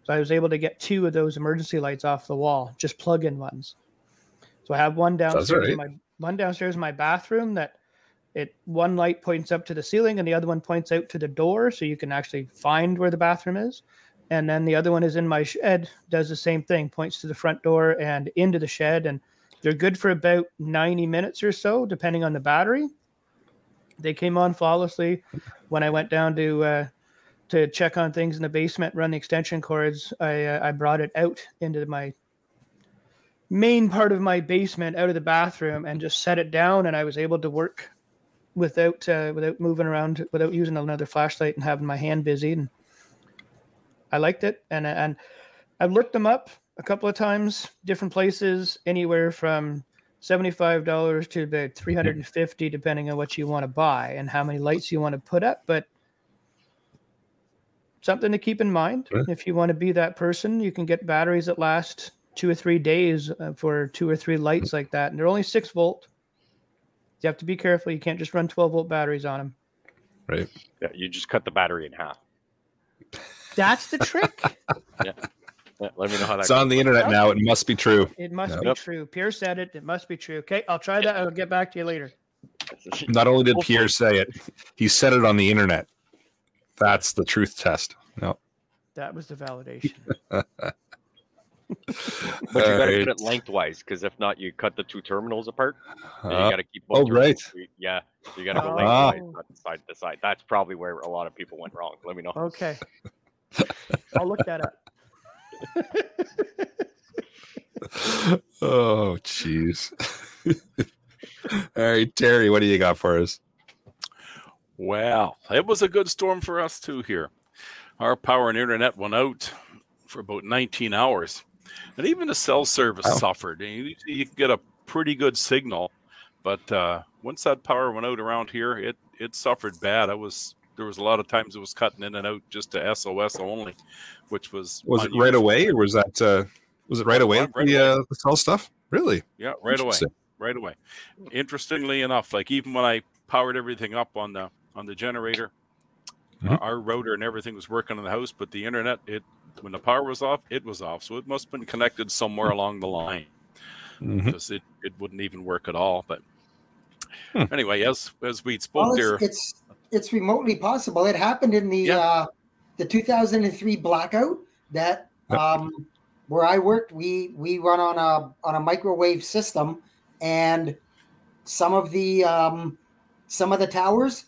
D: So I was able to get two of those emergency lights off the wall, just plug-in ones. So I have one downstairs in my one downstairs in my bathroom that it one light points up to the ceiling and the other one points out to the door so you can actually find where the bathroom is. And then the other one is in my shed, does the same thing, points to the front door and into the shed. And they're good for about 90 minutes or so, depending on the battery. They came on flawlessly when I went down to uh, to check on things in the basement, run the extension cords. I uh, I brought it out into my main part of my basement, out of the bathroom, and just set it down, and I was able to work without uh, without moving around, without using another flashlight and having my hand busy. And I liked it, and and I've looked them up a couple of times, different places, anywhere from seventy-five dollars to about three hundred and fifty, depending on what you want to buy and how many lights you want to put up. But something to keep in mind
B: Sure.
D: if you want to be that person, you can get batteries that last two or three days uh, for two or three lights like that, and they're only six volt. You have to be careful. You can't just run twelve volt batteries on them.
B: Right.
E: Yeah, you just cut the battery in half.
D: That's the trick.
E: Yeah, let me know how that
B: It's on the internet now. It must be true.
D: It must
B: Yep.
D: be true. Pierre said it. It must be true. Okay, I'll try that. I'll get back to you later.
B: Not only did
E: Hopefully.
B: Pierre say it, he said it on the internet. That's the truth test. No.
D: That was the validation.
E: But you gotta
B: Alright.
E: cut it lengthwise, because if not, you cut the two terminals apart. and
B: Uh,
E: you gotta keep.
B: oh,
E: both terminals.
B: right.
E: Yeah, you gotta go
D: Ah.
E: lengthwise, not side to side. That's probably where a lot of people went wrong. Let me know.
D: Okay. I'll look that up.
B: oh, jeez. All right, Terry, what do you got for us?
F: Well, it was a good storm for us too here. Our power and internet went out for about 19 hours, and even the cell service
B: Wow.
F: suffered. You, you can get a pretty good signal, but uh, once that power went out around here, it it suffered bad. I was there was a lot of times it was cutting in and out just to SOS only, which was
B: Was it right away, or was that uh, was it right away?
F: Right
B: the,
F: away.
B: Uh, the cell stuff, really?
F: Yeah, right away. Right away. Interestingly enough, like even when I powered everything up on the on the generator,
B: Mhm.
F: our, our router and everything was working in the house, but the internet, it when the power was off, it was off. So it must have been connected somewhere along the line
B: Mhm.
F: because it, it wouldn't even work at all. But
B: Hmm.
F: anyway, as as we spoke
C: Well,
F: there,
C: it's, it's remotely possible. It happened in the
F: Yeah.
C: uh, the 2003 blackout that um, where I worked. We we run on a on a microwave system, and some of the um, some of the towers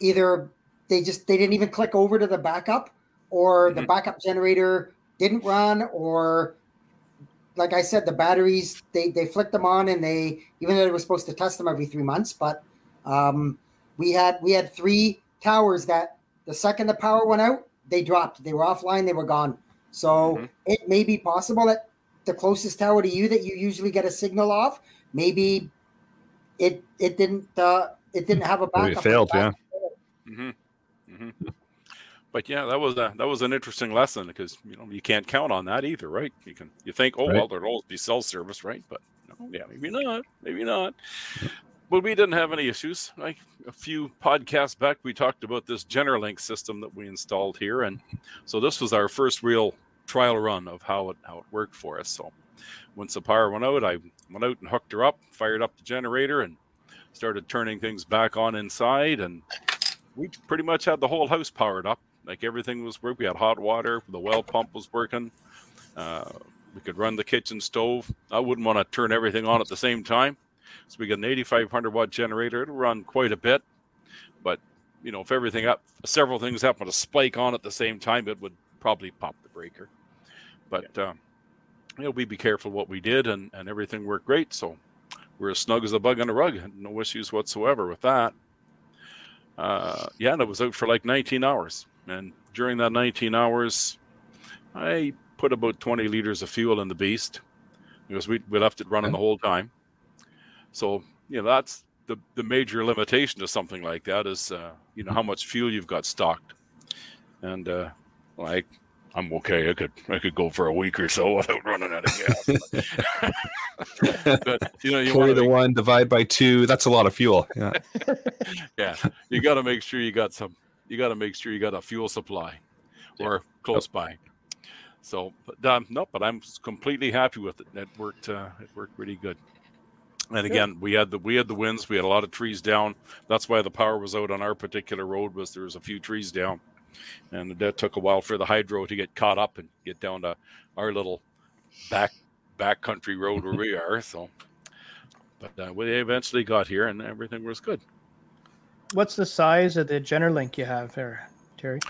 C: either they just they didn't even click over to the backup, or the
F: Mhm.
C: backup generator didn't run, or like I said, the batteries they they flicked them on, and they even though they were supposed to test them every three months, but um, we had we had three towers that the second the power went out, they dropped. They were offline. They were gone. So
F: Mhm.
C: it may be possible that the closest tower to you that you usually get a signal off, maybe it it didn't uh, it didn't have a
B: Maybe
C: backup.
B: it failed, yeah.
F: Mm-hmm. Mm-hmm. But yeah, that was a that was an interesting lesson because you know you can't count on that either, right? You can you think, oh
B: Right.
F: well, there'll always be cell service, right? But no, yeah, maybe not, maybe not. But we didn't have any issues. Like a few podcasts back, we talked about this GenerLink system that we installed here, and so this was our first real trial run of how it how it worked for us. So once the power went out, I went out and hooked her up, fired up the generator, and started turning things back on inside, and we pretty much had the whole house powered up. Like everything was working. We had hot water. The well pump was working. Uh, we could run the kitchen stove. I wouldn't want to turn everything on at the same time. So we got an 8,500 watt generator. It'll run quite a bit, but you know, if everything up, several things happen to spike on at the same time, it would probably pop the breaker. But uh, you know, we be careful what we did, and and everything worked great. So we're as snug as a bug on a rug. No issues whatsoever with that. Uh, yeah, and it was out for like 19 hours. And during that 19 hours, I put about 20 liters of fuel in the beast because we, we left it running the whole time. So, you know, that's the, the major limitation to something like that is, uh, you know, how much fuel you've got stocked. And, uh, like, I'm okay. I could I could go for a week or so without running out of gas. but you know, you
B: Carry the
F: to
B: one, divide by two. That's a lot of fuel. Yeah.
F: yeah, you got to make sure you got some. You got to make sure you got a fuel supply, or close by. So, but um, no, but I'm completely happy with it. It worked. Uh, it worked really good. And again, we had the we had the winds. We had a lot of trees down. That's why the power was out on our particular road. Was there was a few trees down, and that took a while for the hydro to get caught up and get down to our little back back country road where we are. So, but uh, we eventually got here, and everything was good.
D: What's the size of the GenerLink you have there, Terry?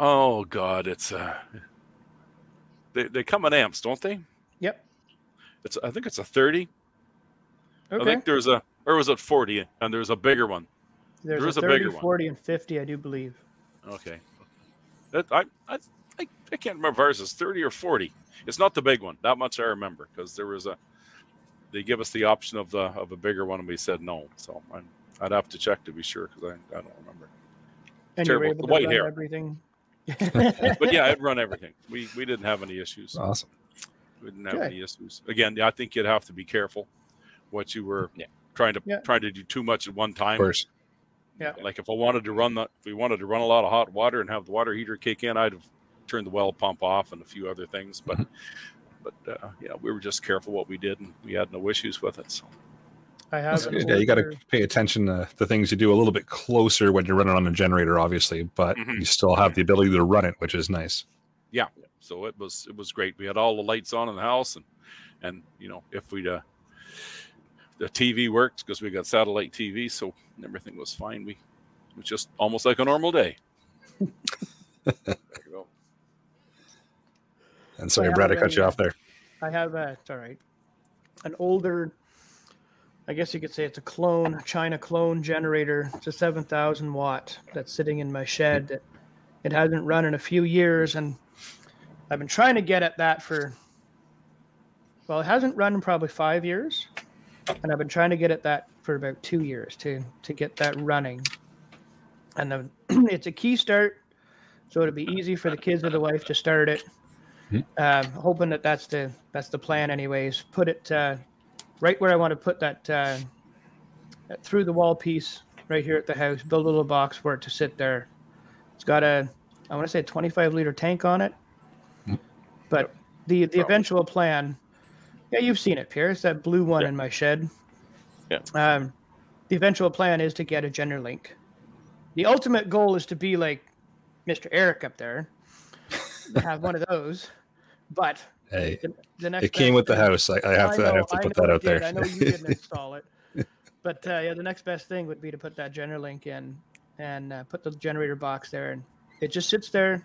F: Oh God, it's uh, they they come in amps, don't they?
D: Yep.
F: It's I think it's a thirty.
D: Okay.
F: I think there's a or was it forty? And there's a bigger one.
D: There's
F: there is
D: a
F: a
D: 30,
F: bigger one.
D: 40, and 50, I do believe.
F: Okay. That, I, I I I can't remember if ours is thirty or forty. It's not the big one. That much I remember because there was a. They give us the option of the of a bigger one, and we said no. So I'm, I'd have to check to be sure because I, I don't remember.
D: And you were
F: Terrible.
D: able
F: The
D: to
F: white
D: run
F: hair.
D: everything.
F: But yeah, I'd run everything. We we didn't have any issues.
B: Awesome.
F: We didn't have
D: Good.
F: any issues. Again, I think you'd have to be careful what you were
E: Yeah.
F: trying to
D: Yeah.
F: trying to do too much at one
B: Of
F: time.
B: course.
D: Yeah.
F: Like if I wanted to run the if we wanted to run a lot of hot water and have the water heater kick in, I'd have turned the well pump off and a few other things. But but uh, yeah, we were just careful what we did and we had no issues with it. So
D: I have
B: That's good. Yeah, you got to pay attention to the things you do a little bit closer when you're running on a generator, obviously, but
F: Mhm.
B: you still have the ability to run it, which is nice. Yeah.
F: So it was it was great. We had all the lights on in the house and and you know if we'd uh, the TV worked because we got satellite TV, so everything was fine. We it was just almost like a normal day.
E: There you go.
B: And sorry,
D: Yeah,
B: Brad, I cut
D: really,
B: you off there.
D: I have a, it's all right, an older, I guess you could say it's a clone, China clone generator. It's a 7,000 watt that's sitting in my shed. That it hasn't run in a few years, and I've been trying to get at that for, well, it hasn't run in probably five years, and I've been trying to get at that for about two years to to get that running. And the, it's a key start, so it'll be easy for the kids or the wife to start it. Um, hoping that that's the that's the plan anyways. Put it uh, right where i want to put that, uh, that through the wall piece right here at the house build a little box for it to sit there. It's got a i want to say a 25 liter tank on it. But the the eventual plan yeah you've seen it pierce that blue one
E: Yeah.
D: in my shed
E: Yeah.
D: um, the eventual plan is to get a GenerLink. The ultimate goal is to be like Mr. Eric up there, have one of those. But
B: Hey,
D: the, the next
B: it came
D: best
B: with the house. I, I have to, I
D: know-
B: have to put that out
D: did.
B: there.
D: I know you didn't install it, but uh, yeah, the next best thing would be to put that GenerLink in and uh, put the generator box there, and it just sits there.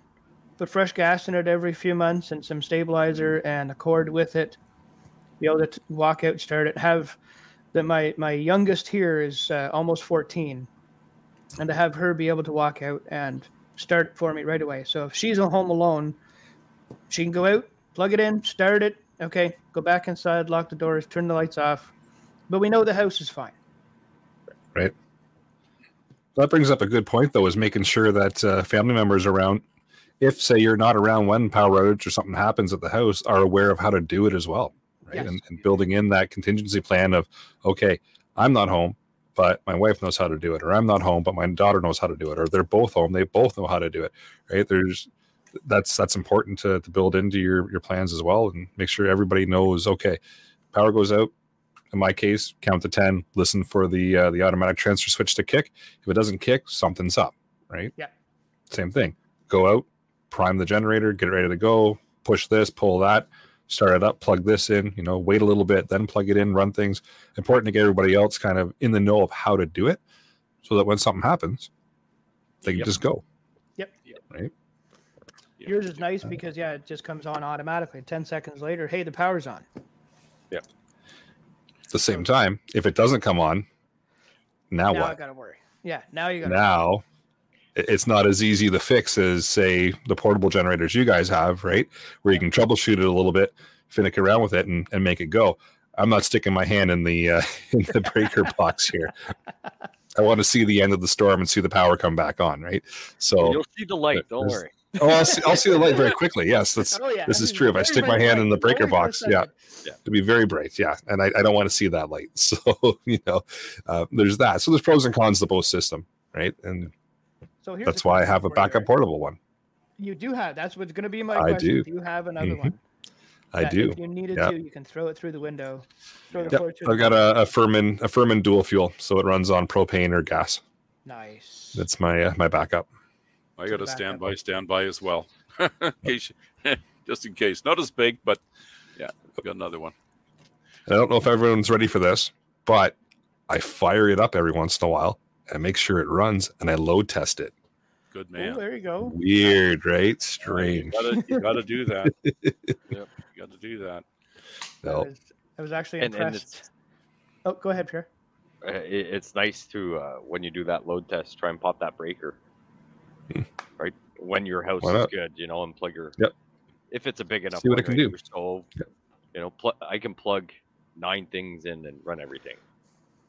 D: Put fresh gas in it every few months and some stabilizer and a cord with it. Be able to t- walk out, start it. Have that my my youngest here is uh, almost 14, and to have her be able to walk out and start for me right away. So if she's home alone, she can go out, plug it in, start it. Okay, go back inside, lock the doors, turn the lights off. But we know the house is fine. Right.
B: That brings up a good point, though, is making sure that uh, family members around, if say you're not around when power outage or something happens at the house, are aware of how to do it as well, right?
D: Yes.
B: And, and building in that contingency plan of, okay, I'm not home, but my wife knows how to do it, or I'm not home, but my daughter knows how to do it, or they're both home, they both know how to do it, right? There's that's that's important to, to build into your your plans as well, and make sure everybody knows, okay, power goes out. In my case, count to ten. Listen for the uh, the automatic transfer switch to kick. If it doesn't kick, something's up, right?
D: Yeah.
B: Same thing. Go out, prime the generator, get it ready to go, push this, pull that, start it up, plug this in, you know, wait a little bit, then plug it in, run things. Important to get everybody else kind of in the know of how to do it so that when something happens, they can
F: Yep.
B: just go. Yep.
F: Yeah. Right.
D: Yours is nice because yeah, it just comes on automatically. Ten seconds later, hey, the power's on. Yep.
B: At the same time, if it doesn't come on, now,
D: now I gotta worry. Yeah, now you gotta.
B: now it- it's not as easy to fix as say the portable generators you guys have right where you can troubleshoot it a little bit finick around with it and, and make it go i'm not sticking my hand in the uh, in the breaker box here i want to see the end of the storm and see the power come back on right so
E: You'll see the light. Don't worry.
B: oh I'll, see, I'll see the light very quickly yes that's
D: Oh yeah,
B: this is true. If I stick my hand in the breaker
D: only for a
B: box, yeah.
D: second.
B: to be very bright yeah and i, I don't want to see that light so you know uh, there's that so there's pros and cons to both system right and
D: So here's
B: that's why i have a backup
D: Eric.
B: portable one
D: You do have. That's what's going to be my
B: I
D: question.
B: do.
D: Do you have another
B: Mhm.
D: one?
B: I do.
D: If you needed
B: Yep.
D: to, you can throw it through the window. Throw the
B: Yep.
D: cord
B: I've
D: the
B: got a, a Firman a Firman dual fuel, so it runs on propane or gas.
D: Nice.
B: That's my uh, my backup.
F: I got a
D: Backup.
F: standby, standby as well, in case, just in case. Not as big, but yeah, I've got another one.
B: I don't know if everyone's ready for this, but I fire it up every once in a while and make sure it runs, and I load test it.
F: Good
D: Oh,
F: man.
D: there you go.
B: Weird, right? Strange.
F: gotta, you gotta do that. yep, you gotta do that.
D: I
B: No.
D: was, I was actually
E: And- and
D: impressed. oh, go ahead, Pierre.
E: Uh, it, it's nice to uh, when you do that load test, try and pop that breaker.
B: Hmm.
E: Right when your house
B: Why
E: is
B: not?
E: good, you know, and plug your.
B: Yep.
E: If it's a big enough,
B: See what
E: one,
B: it can
E: right,
B: do.
E: Your stove.
B: Yep.
E: You know, pl- I can plug nine things in and run everything.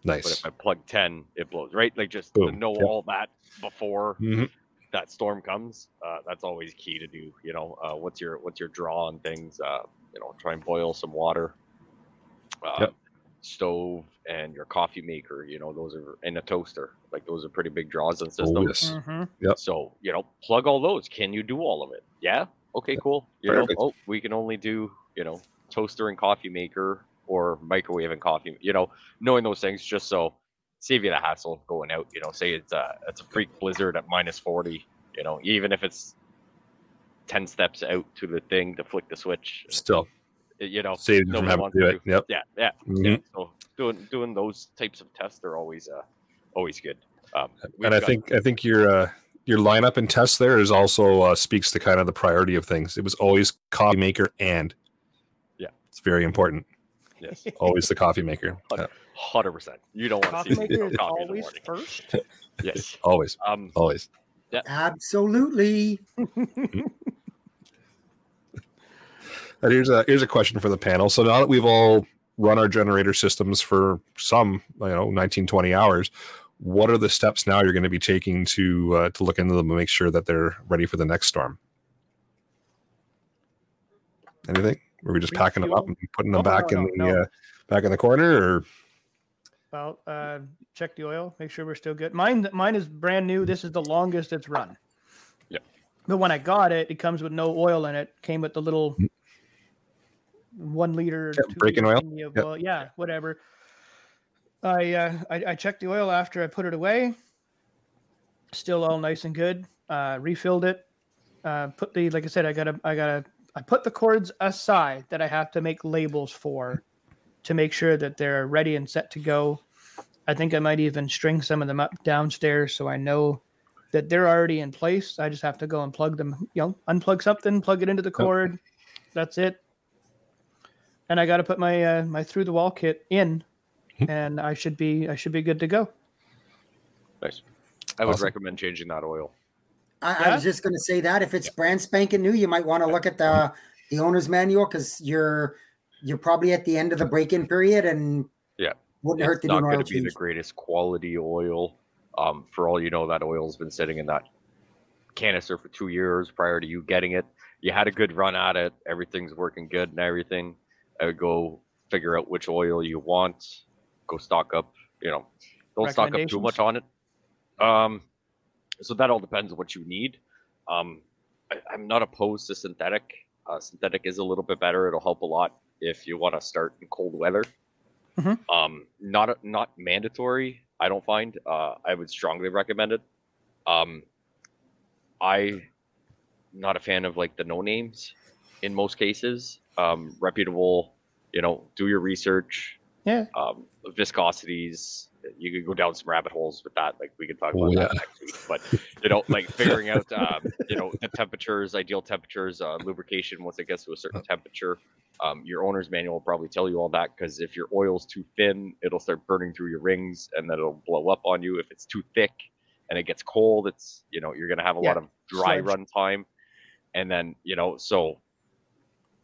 E: But if I plug ten, it blows. Right, like just
B: Boom.
E: know
B: Yep.
E: all that before
B: Mhm.
E: that storm comes. Uh, that's always key to do. You know, uh, what's your what's your draw on things? Uh, you know, try and boil some water. Um,
B: Yep.
E: Stove and your coffee maker. You know, those are and a toaster. Like those are pretty big draws on
B: Oh,
E: systems.
B: yes.
D: Mhm.
B: Yep.
E: So you know, plug all those. Can you do all of it? Yeah. Okay. Cool. You
B: Perfect.
E: know, oh, we can only do you know toaster and coffee maker or microwave and coffee. You know, knowing those things just so save you the hassle of going out. You know, say it's a it's a freak blizzard at minus forty. You know, even if it's ten steps out to the thing to flick the switch.
B: Still
E: you know,
B: saves you from having to do it. Yep.
E: yeah, yeah, yeah.
B: Mhm.
E: So doing doing those types of tests are always uh always good. Um,
B: And I
E: got-
B: think I think your uh, your lineup and test there is also uh, speaks to kind of the priority of things. It was always coffee maker and
E: Yeah.
B: it's very important.
E: Yes,
B: Always the coffee maker. Yeah,
E: hundred percent. You don't want
D: Coffee
E: to see
D: maker
E: no
D: is
E: coffee in the
D: always
E: morning.
D: first.
E: Yes.
B: always,
E: Um,
B: always.
C: Absolutely.
B: And here's a here's a question for the panel. So now that we've all run our generator systems for some, you know, 19, 20 hours, what are the steps now you're going to be taking to uh, to look into them and make sure that they're ready for the next storm? Anything? Were we just packing them up and putting them
D: Oh,
B: back
D: no,
B: in
D: no,
B: the
D: no.
B: Uh, back in the corner, or
D: Well, uh, check the oil, make sure we're still good. Mine, mine is brand new. This is the longest it's run.
E: Yeah.
D: But when I got it, it comes with no oil in it. Came with the little one liter, two
B: breaking oil. Yep.
D: oil. Yeah, whatever. I, uh, I I checked the oil after I put it away. Still all nice and good. Uh, refilled it. Uh, put the like I said, I gotta I gotta I put the cords aside that I have to make labels for to make sure that they're ready and set to go. I think I might even string some of them up downstairs so I know that they're already in place. I just have to go and plug them, you know, unplug something, plug it into the cord. That's it. And I got to put my uh, my through the wall kit in, and I should be I should be good to go.
E: nice. I would
B: Awesome.
E: recommend changing that oil.
C: I, I was just going to say that if it's brand spanking new, you might want to look at the the owner's manual because you're you're probably at the end of the break-in period and
E: Yeah.
C: wouldn't hurt
E: It's
C: to do
E: not
C: an
E: going
C: oil
E: to be the greatest quality oil. Um, for all you know, that oil's been sitting in that canister for two years prior to you getting it. You had a good run at it. Everything's working good and everything. I would go figure out which oil you want. Go stock up. You know, don't stock up too much on it. Um, so that all depends on what you need. Um, I, I'm not opposed to synthetic. Uh, synthetic is a little bit better. It'll help a lot if you want to start in cold weather.
D: Mhm.
E: Um, not not mandatory. I don't find. Uh, I would strongly recommend it. Um, I not a fan of like the no names in most cases. Um, reputable. You know, do your research.
D: Yeah.
E: Um, viscosities. You could go down some rabbit holes with that. Like we could talk
B: Oh,
E: about
B: yeah.
E: that next week. But you know, like figuring out, um, you know, the temperatures, ideal temperatures, uh, lubrication once it gets to a certain temperature. Um, your owner's manual will probably tell you all that because if your oil's too thin, it'll start burning through your rings and then it'll blow up on you. If it's too thick and it gets cold, it's you know you're gonna have a lot of dry
D: sludge.
E: run time, and then you know so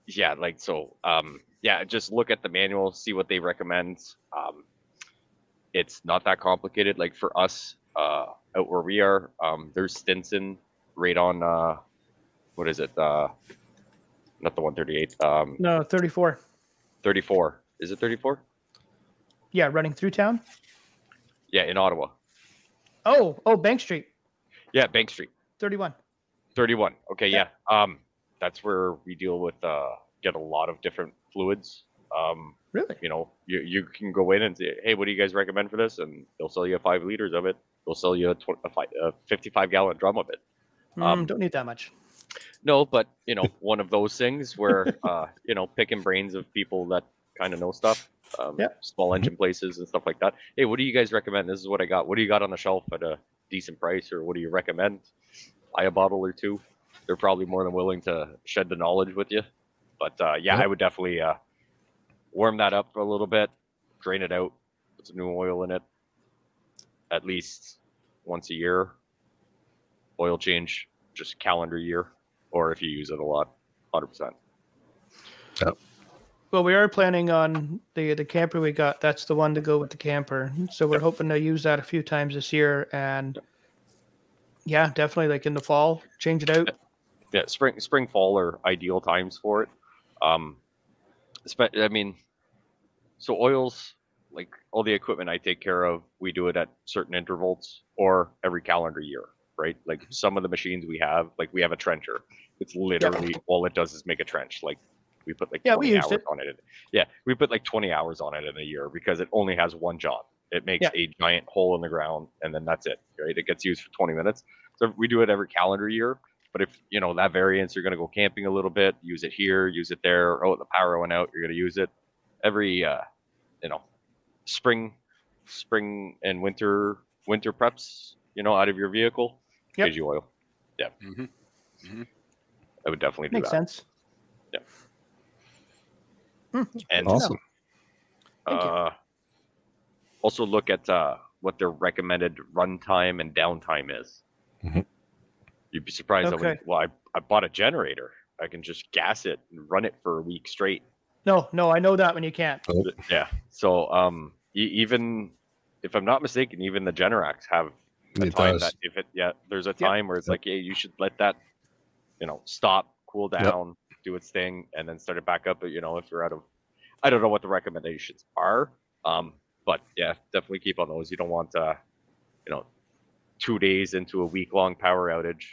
E: yeah, like so um yeah, just look at the manual, see what they recommend. Um, it's not that complicated. Like for us, uh, out where we are, um, there's Stinson right on uh, what is it? Uh, not the 138. Um,
D: No, 34.
E: 34. Is it 34?
D: Yeah, running through town.
E: Yeah, in Ottawa.
D: Oh, oh, Bank Street,
E: Yeah, Bank Street.
D: 31.
E: 31. Okay, yeah. Um, that's where we deal with uh, get a lot of different fluids. Um,
D: Really?
E: you know, you, you can go in and say, hey, what do you guys recommend for this? And they'll sell you five liters of it. They'll sell you a, tw- a, fi- a 55 gallon drum of it.
D: Mm,
E: Um,
D: don't need that much.
E: No, but you know, one of those things where uh, you know, picking brains of people that kind of know stuff. Um,
D: Yeah.
E: Small engine places and stuff like that. Hey, what do you guys recommend? This is what I got. What do you got on the shelf at a decent price, or what do you recommend? Buy a bottle or two. They're probably more than willing to shed the knowledge with you. But uh, yeah,
B: Yep.
E: I would definitely uh, warm that up a little bit, drain it out, put some new oil in it, at least once a year. Oil change, just calendar year, or if you use it a lot, hundred percent. Yep.
D: Well, we are planning on the the camper we got. That's the one to go with the camper. So we're hoping to use that a few times this year. And yeah, definitely like in the fall, change it out.
E: Yeah, spring, spring, fall are ideal times for it. Um, spe- I mean, so oils, like all the equipment I take care of, we do it at certain intervals or every calendar year, right? Like mm-hmm. some of the machines we have, like we have a trencher. It's literally all it does is make a trench. Like we put like
D: Yeah, we
E: 20 hours
D: it.
E: on it. Yeah, we put like 20 hours on it in a year because it only has one job. It makes
D: Yeah.
E: a giant hole in the ground and then that's it, right? It gets used for 20 minutes. So we do it every calendar year. But if you know that variance, you're going to go camping a little bit, use it here, use it there. Oh, the power went out. You're going to use it every, uh, you know, spring, spring and winter, winter preps. You know, out of your vehicle,
D: Yep.
E: gives you oil. Yeah,
F: mm-hmm. Mm-hmm.
E: I would definitely do
D: Makes
E: that.
D: sense. Yeah.
E: And
B: Awesome.
D: Thank you.
E: uh, also look at uh, what their recommended runtime and downtime is. You'd be surprised. That when,
D: Okay.
E: well, I, I bought a generator. I can just gas it and run it for a week straight.
D: No, no, I know that when you can't.
E: Yeah. So um, even if I'm not mistaken, even the Generacs have a
B: It
E: time
B: does.
E: that if it yeah, there's a
D: Yep.
E: time where it's
B: Yep.
E: like, hey, you should let that, you know, stop, cool
B: Yep.
E: down, do its thing, and then start it back up. But you know, if you're out of, I don't know what the recommendations are. Um, but yeah, definitely keep on those. You don't want uh, you know, two days into a week long power outage.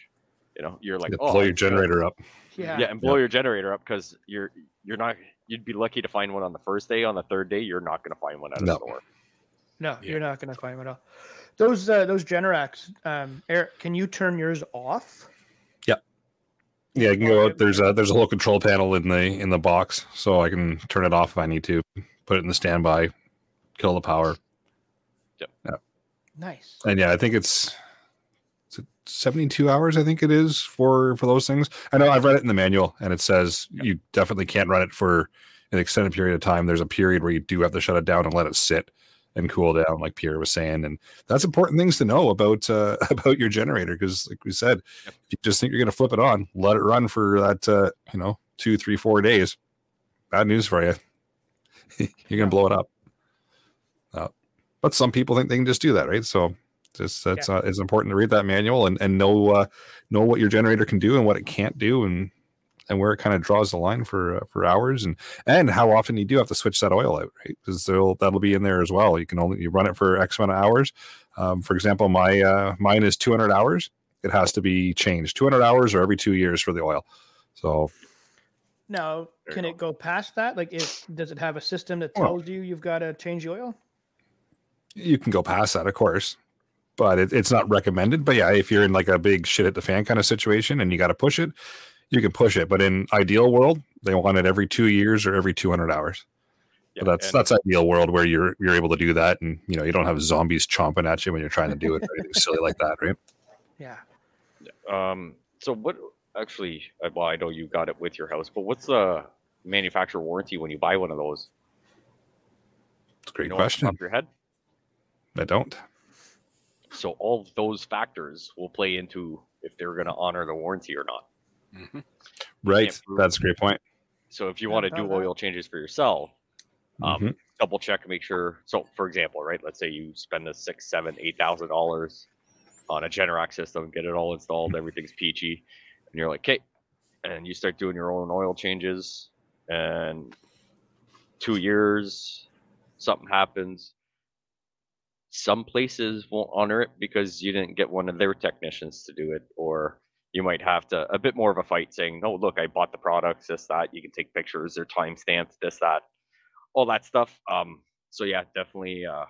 E: You know, you're like,
B: You
E: oh,
B: blow your generator up.
D: Yeah.
E: yeah, and blow your generator up because you're you're not you'd be lucky to find one on the first day. On the third day, you're not going to find one at a
B: No.
E: store.
D: No,
F: Yeah.
D: you're not going to find one out. Those uh, those Generacs, um, Eric, can you turn yours off?
B: Yeah, yeah, I can go out. There's a there's a little control panel in the in the box, so I can turn it off if I need to. Put it in the standby, kill the power,
D: Nice.
B: and yeah, I think it's is it 72 hours. I think it is for for those things. I know I've read it in the manual, and it says you definitely can't run it for an extended period of time. There's a period where you do have to shut it down and let it sit and cool down, like Pierre was saying, and that's important things to know about uh, about your generator because, like we said, if you just think you're going to flip it on, let it run for that uh, you know two, three, four days. Bad news for you. you're going to blow it up. Uh, but some people think they can just do that, right? So just that's uh, it's important to read that manual and and know uh, know what your generator can do and what it can't do and and where it kind of draws the line for uh, for hours and and how often you do have to switch that oil out, right? Because that'll be in there as well. You can only you run it for X amount of hours. Um, for example, my uh, mine is 200 hours. It has to be changed 200 hours or every two years for the oil. So
D: Now, can it go past that? Like, if does it have a system that
B: Well-
D: tells you you've got to change the oil?
B: You can go past that, of course, but it, it's not recommended. But yeah, if you're in like a big shit at the fan kind of situation and you got to push it, you can push it. But in ideal world, they want it every two years or every 200 hours.
E: Yeah,
B: but that's that's ideal world where you're you're able to do that, and you know you don't have zombies chomping at you when you're trying to do it or anything silly like that, right?
D: Yeah.
E: Um, so what actually? uh, Well, I know you got it with your house, but what's the manufacturer warranty when you buy one of those?
B: It's a great
E: You know
B: question.
E: top of your head.
B: I don't.
E: So all of those factors will play into if they're going to honor the warranty or not.
F: Mhm.
B: Right. That's a great point.
E: So if you
D: Yeah,
E: want to do
D: that.
E: oil changes for yourself, um,
B: Mhm.
E: double check and make sure. So, for example, right? Let's say you spend the six, seven, eight thousand dollars on a Generac system, get it all installed, everything's peachy, and you're like, okay, and you start doing your own oil changes, and two years, something happens. Some places won't honor it because you didn't get one of their technicians to do it, or you might have to a bit more of a fight saying, no, look, I bought the products, this, that. You can take pictures, they're timestamped, this, that, all that stuff. Um, so yeah, definitely uh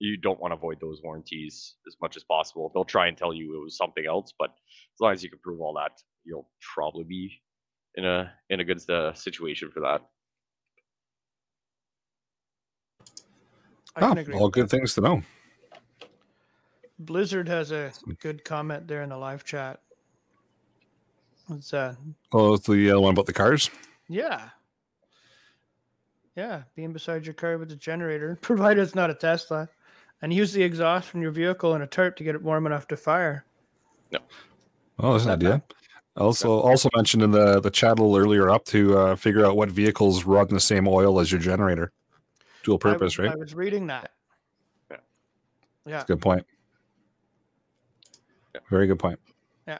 E: you don't want to avoid those warranties as much as possible. They'll try and tell you it was something else, but as long as you can prove all that, you'll probably be in a in a good uh, situation for that.
D: I can
B: Oh,
D: agree.
B: all good
D: that.
B: things to know.
D: Blizzard has a good comment there in the live chat. It's uh
B: Oh, it's the uh, one about the cars.
D: yeah. Yeah, being beside your car with a generator, provided it's not a Tesla, and use the exhaust from your vehicle and a tarp to get it warm enough to fire. No.
B: Oh, that's an
D: Not
B: idea. Also, also mentioned in the the chat a little earlier up to uh, figure out what vehicles run the same oil as your generator. Dual
D: I
B: purpose,
D: was,
B: right?
D: I was reading that.
E: Yeah.
D: Yeah.
B: Good point.
E: Yeah.
B: Very good point. Yeah.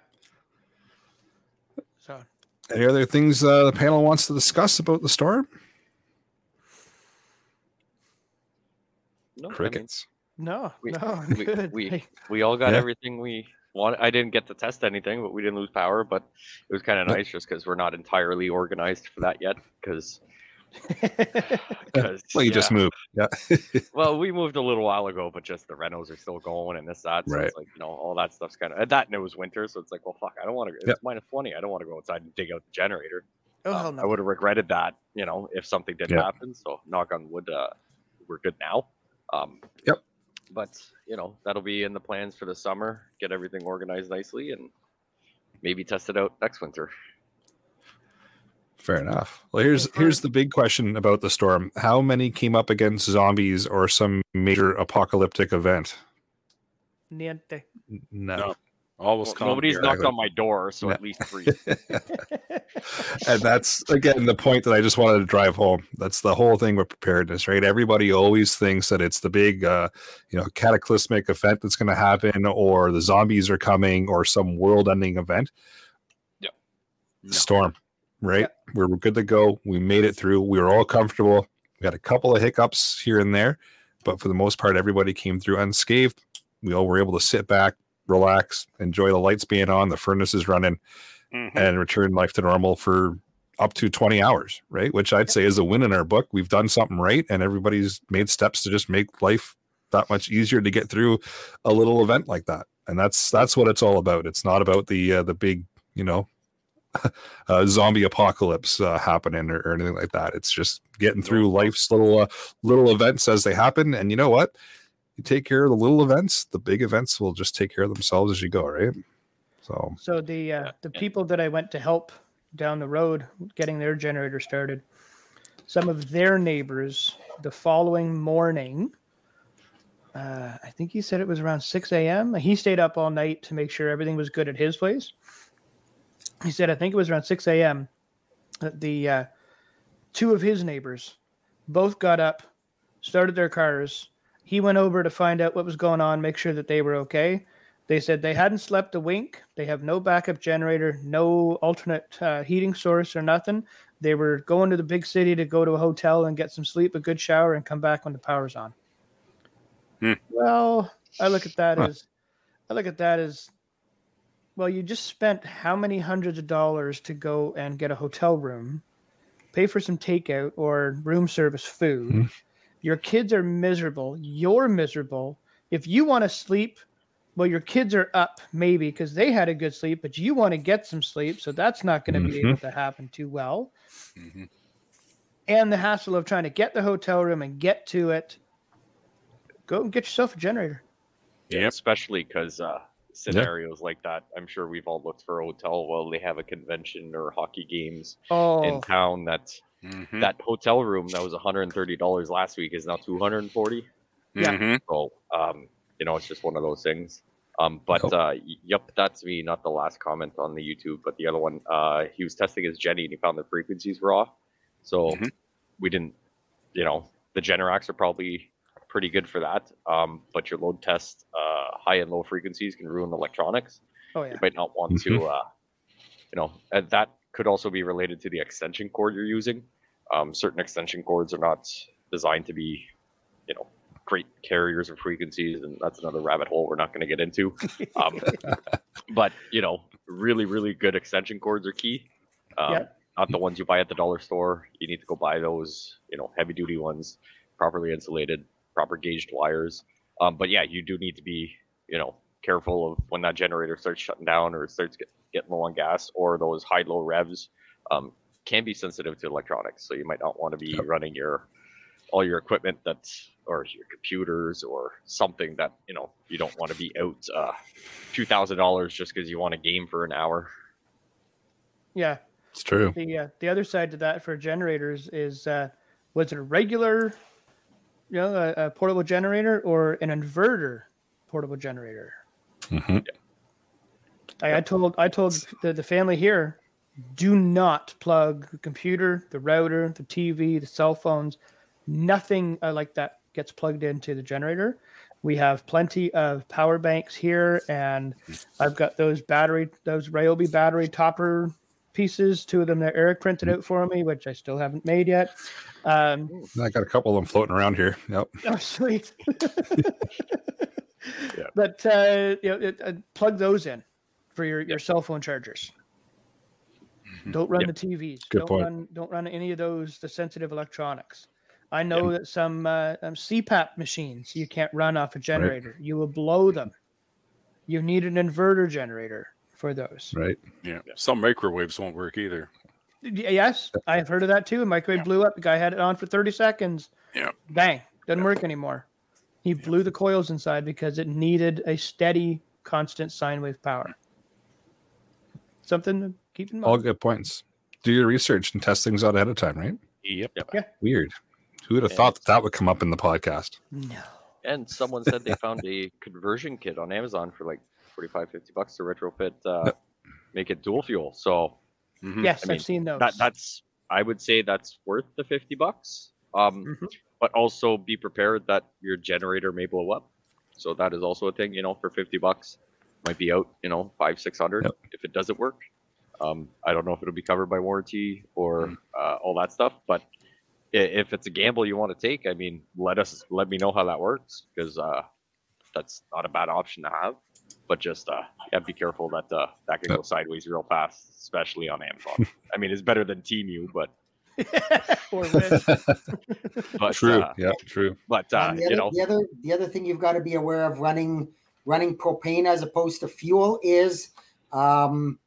D: So
B: Any other things uh, the panel wants to discuss about the storm?
E: No, I mean,
B: Crickets.
D: no,
E: We-
D: no,
E: we-
D: good.
E: we- we all got
B: Yeah.
E: everything we wanted. I didn't get to test anything, but we didn't lose power. But it was kind of nice just because we're not entirely organized for that yet. Because
B: Well, you just moved. Yeah.
E: well, we moved a little while ago, but just the renos are still going and this that. So
B: Right.
E: it's like you know all that stuff's kind of and that and it was winter, so it's like well fuck, I don't want to. It's
B: Yep.
E: minus twenty. I don't want to go outside and dig out the generator.
D: oh
E: Um,
D: hell
E: I would have regretted that, you know, if something did
B: Yeah.
E: happen. So knock on wood, uh, we're good now. Um,
B: Yep.
E: But you know that'll be in the plans for the summer. Get everything organized nicely and maybe test it out next winter.
B: Fair enough. Well, here's here's the big question about the storm: How many came up against zombies or some major apocalyptic event?
D: Niente.
B: No.
F: No. Always
E: Well, nobody's
F: here.
E: knocked on my door, so
B: Yeah.
E: at least three.
B: and that's again the point that I just wanted to drive home. That's the whole thing with preparedness, right? Everybody always thinks that it's the big, uh, you know, cataclysmic event that's going to happen, or the zombies are coming, or some world-ending event.
E: Yeah.
B: The storm, right? We were good to go. We made it through. We were all comfortable. We had a couple of hiccups here and there, but for the most part, everybody came through unscathed. We all were able to sit back, relax, enjoy the lights being on, the furnace is running
F: Mhm.
B: and return life to normal for up to 20 hours, right? Which I'd say is a win in our book. We've done something right, and everybody's made steps to just make life that much easier to get through a little event like that. And that's that's what it's all about. It's not about the uh, the big, you know, uh, zombie apocalypse uh, happening or, or anything like that. It's just getting through life's little uh, little events as they happen. And you know what? You take care of the little events, the big events will just take care of themselves as you go, right? So
D: So the uh, the people that I went to help down the road getting their generator started, some of their neighbors the following morning. Uh, I think he said it was around 6 a.m. He stayed up all night to make sure everything was good at his place. He said, I think it was around 6 a.m. that the uh, two of his neighbors both got up, started their cars. He went over to find out what was going on, make sure that they were okay. They said they hadn't slept a wink. They have no backup generator, no alternate uh, heating source or nothing. They were going to the big city to go to a hotel and get some sleep, a good shower, and come back when the power's on.
F: Hmm.
D: Well, I look at that
B: Huh.
D: as, I look at that as, well, you just spent how many hundreds of dollars to go and get a hotel room, pay for some takeout or room service food.
B: Mhm.
D: Your kids are miserable. You're miserable. If you want to sleep, well, your kids are up maybe because they had a good sleep, but you want to get some sleep, so that's not going to be
B: Mhm.
D: able to happen too well.
F: Mhm.
D: And the hassle of trying to get the hotel room and get to it. Go and get yourself a generator.
E: Yeah, especially because uh, scenarios like that. I'm sure we've all looked for a hotel while they have a convention or hockey games
D: Oh,
E: in town. That
F: Mhm.
E: that hotel room that was 130 dollars last week is now 240.
D: yeah.
F: Mhm.
E: So um, you know, it's just one of those things. Um, but
B: Cool.
E: uh, yep, that's me. Not the last comment on the YouTube, but the other one. Uh, he was testing his Jenny and he found the frequencies were off. So
F: Mhm.
E: we didn't, you know, the Generacs are probably pretty good for that. Um, but your load test, uh, high and low frequencies can ruin electronics.
D: oh yeah.
E: You might not want to, uh, you know, and that could also be related to the extension cord you're using. Um, certain extension cords are not designed to be, you know, great carriers of frequencies, and that's another rabbit hole we're not going to get into. Um, but you know, really, really good extension cords are key. Um,
D: Yeah.
E: Not the ones you buy at the dollar store. You need to go buy those, you know, heavy duty ones, properly insulated, proper gauged wires. Um, but yeah, you do need to be, you know, careful of when that generator starts shutting down or starts get, getting low on gas or those high low revs um, can be sensitive to electronics. So you might not want to be
B: Yep.
E: running your all your equipment that's or your computers or something that you know you don't want to be out uh, two thousand dollars just because you want a game for an hour.
D: Yeah.
B: It's true.
D: The uh, the other side to that for generators is uh, was it a regular, you know, a, a portable generator or an inverter portable generator?
B: hmm
D: I, I told I told the, the family here, do not plug the computer, the router, the TV, the cell phones, nothing uh, like that gets plugged into the generator. We have plenty of power banks here, and I've got those battery, those Ryobi battery topper pieces. Two of them that Eric printed out for me, which I still haven't made yet. Um,
B: I got a couple of them floating around here. Yep.
D: Oh, sweet.
E: Yeah.
D: But uh, you know, it, uh, plug those in for your, your cell phone chargers. Don't run
E: Yeah.
D: the TVs.
B: Good
D: don't
B: point.
D: run don't run any of those the sensitive electronics. I know that some uh, um, CPAP machines you can't run off a generator. You will blow them. You need an inverter generator for those.
B: Right.
F: Yeah. Some microwaves won't work either.
D: Yes, I have heard of that too. A microwave blew up. The guy had it on for 30 seconds.
F: Yeah.
D: Bang. Doesn't work anymore. He blew the coils inside because it needed a steady, constant sine wave power. Something to keep in mind.
B: All good points. Do your research and test things out ahead of time, right?
F: Yep. Yeah.
B: Weird. Who would have
E: Yeah.
B: thought that that would come up in the podcast?
D: No.
E: And someone said they found a conversion kit on Amazon for like 45, 50 bucks to retrofit, uh, make it dual fuel. So
F: Mhm.
D: Yes,
E: I mean,
D: I've seen those.
E: that that's I would say that's worth the 50 bucks. Um,
D: Mhm.
E: but also be prepared that your generator may blow up. So that is also a thing, you know, for 50 bucks might be out, you know, five, 600
B: Yep.
E: if it doesn't work. Um, I don't know if it'll be covered by warranty or
B: Mm.
E: uh, all that stuff, but if it's a gamble you want to take, I mean, let us, let me know how that works because uh, that's not a bad option to have. But just uh, yeah, be careful that uh, that can go sideways real fast, especially on Amazon. I mean, it's better than Temu, but but
B: true.
E: uh,
B: yeah. True.
E: but uh,
C: And the,
E: you
C: other,
E: know,
C: the other the other thing you've got to be aware of running running propane as opposed to fuel is um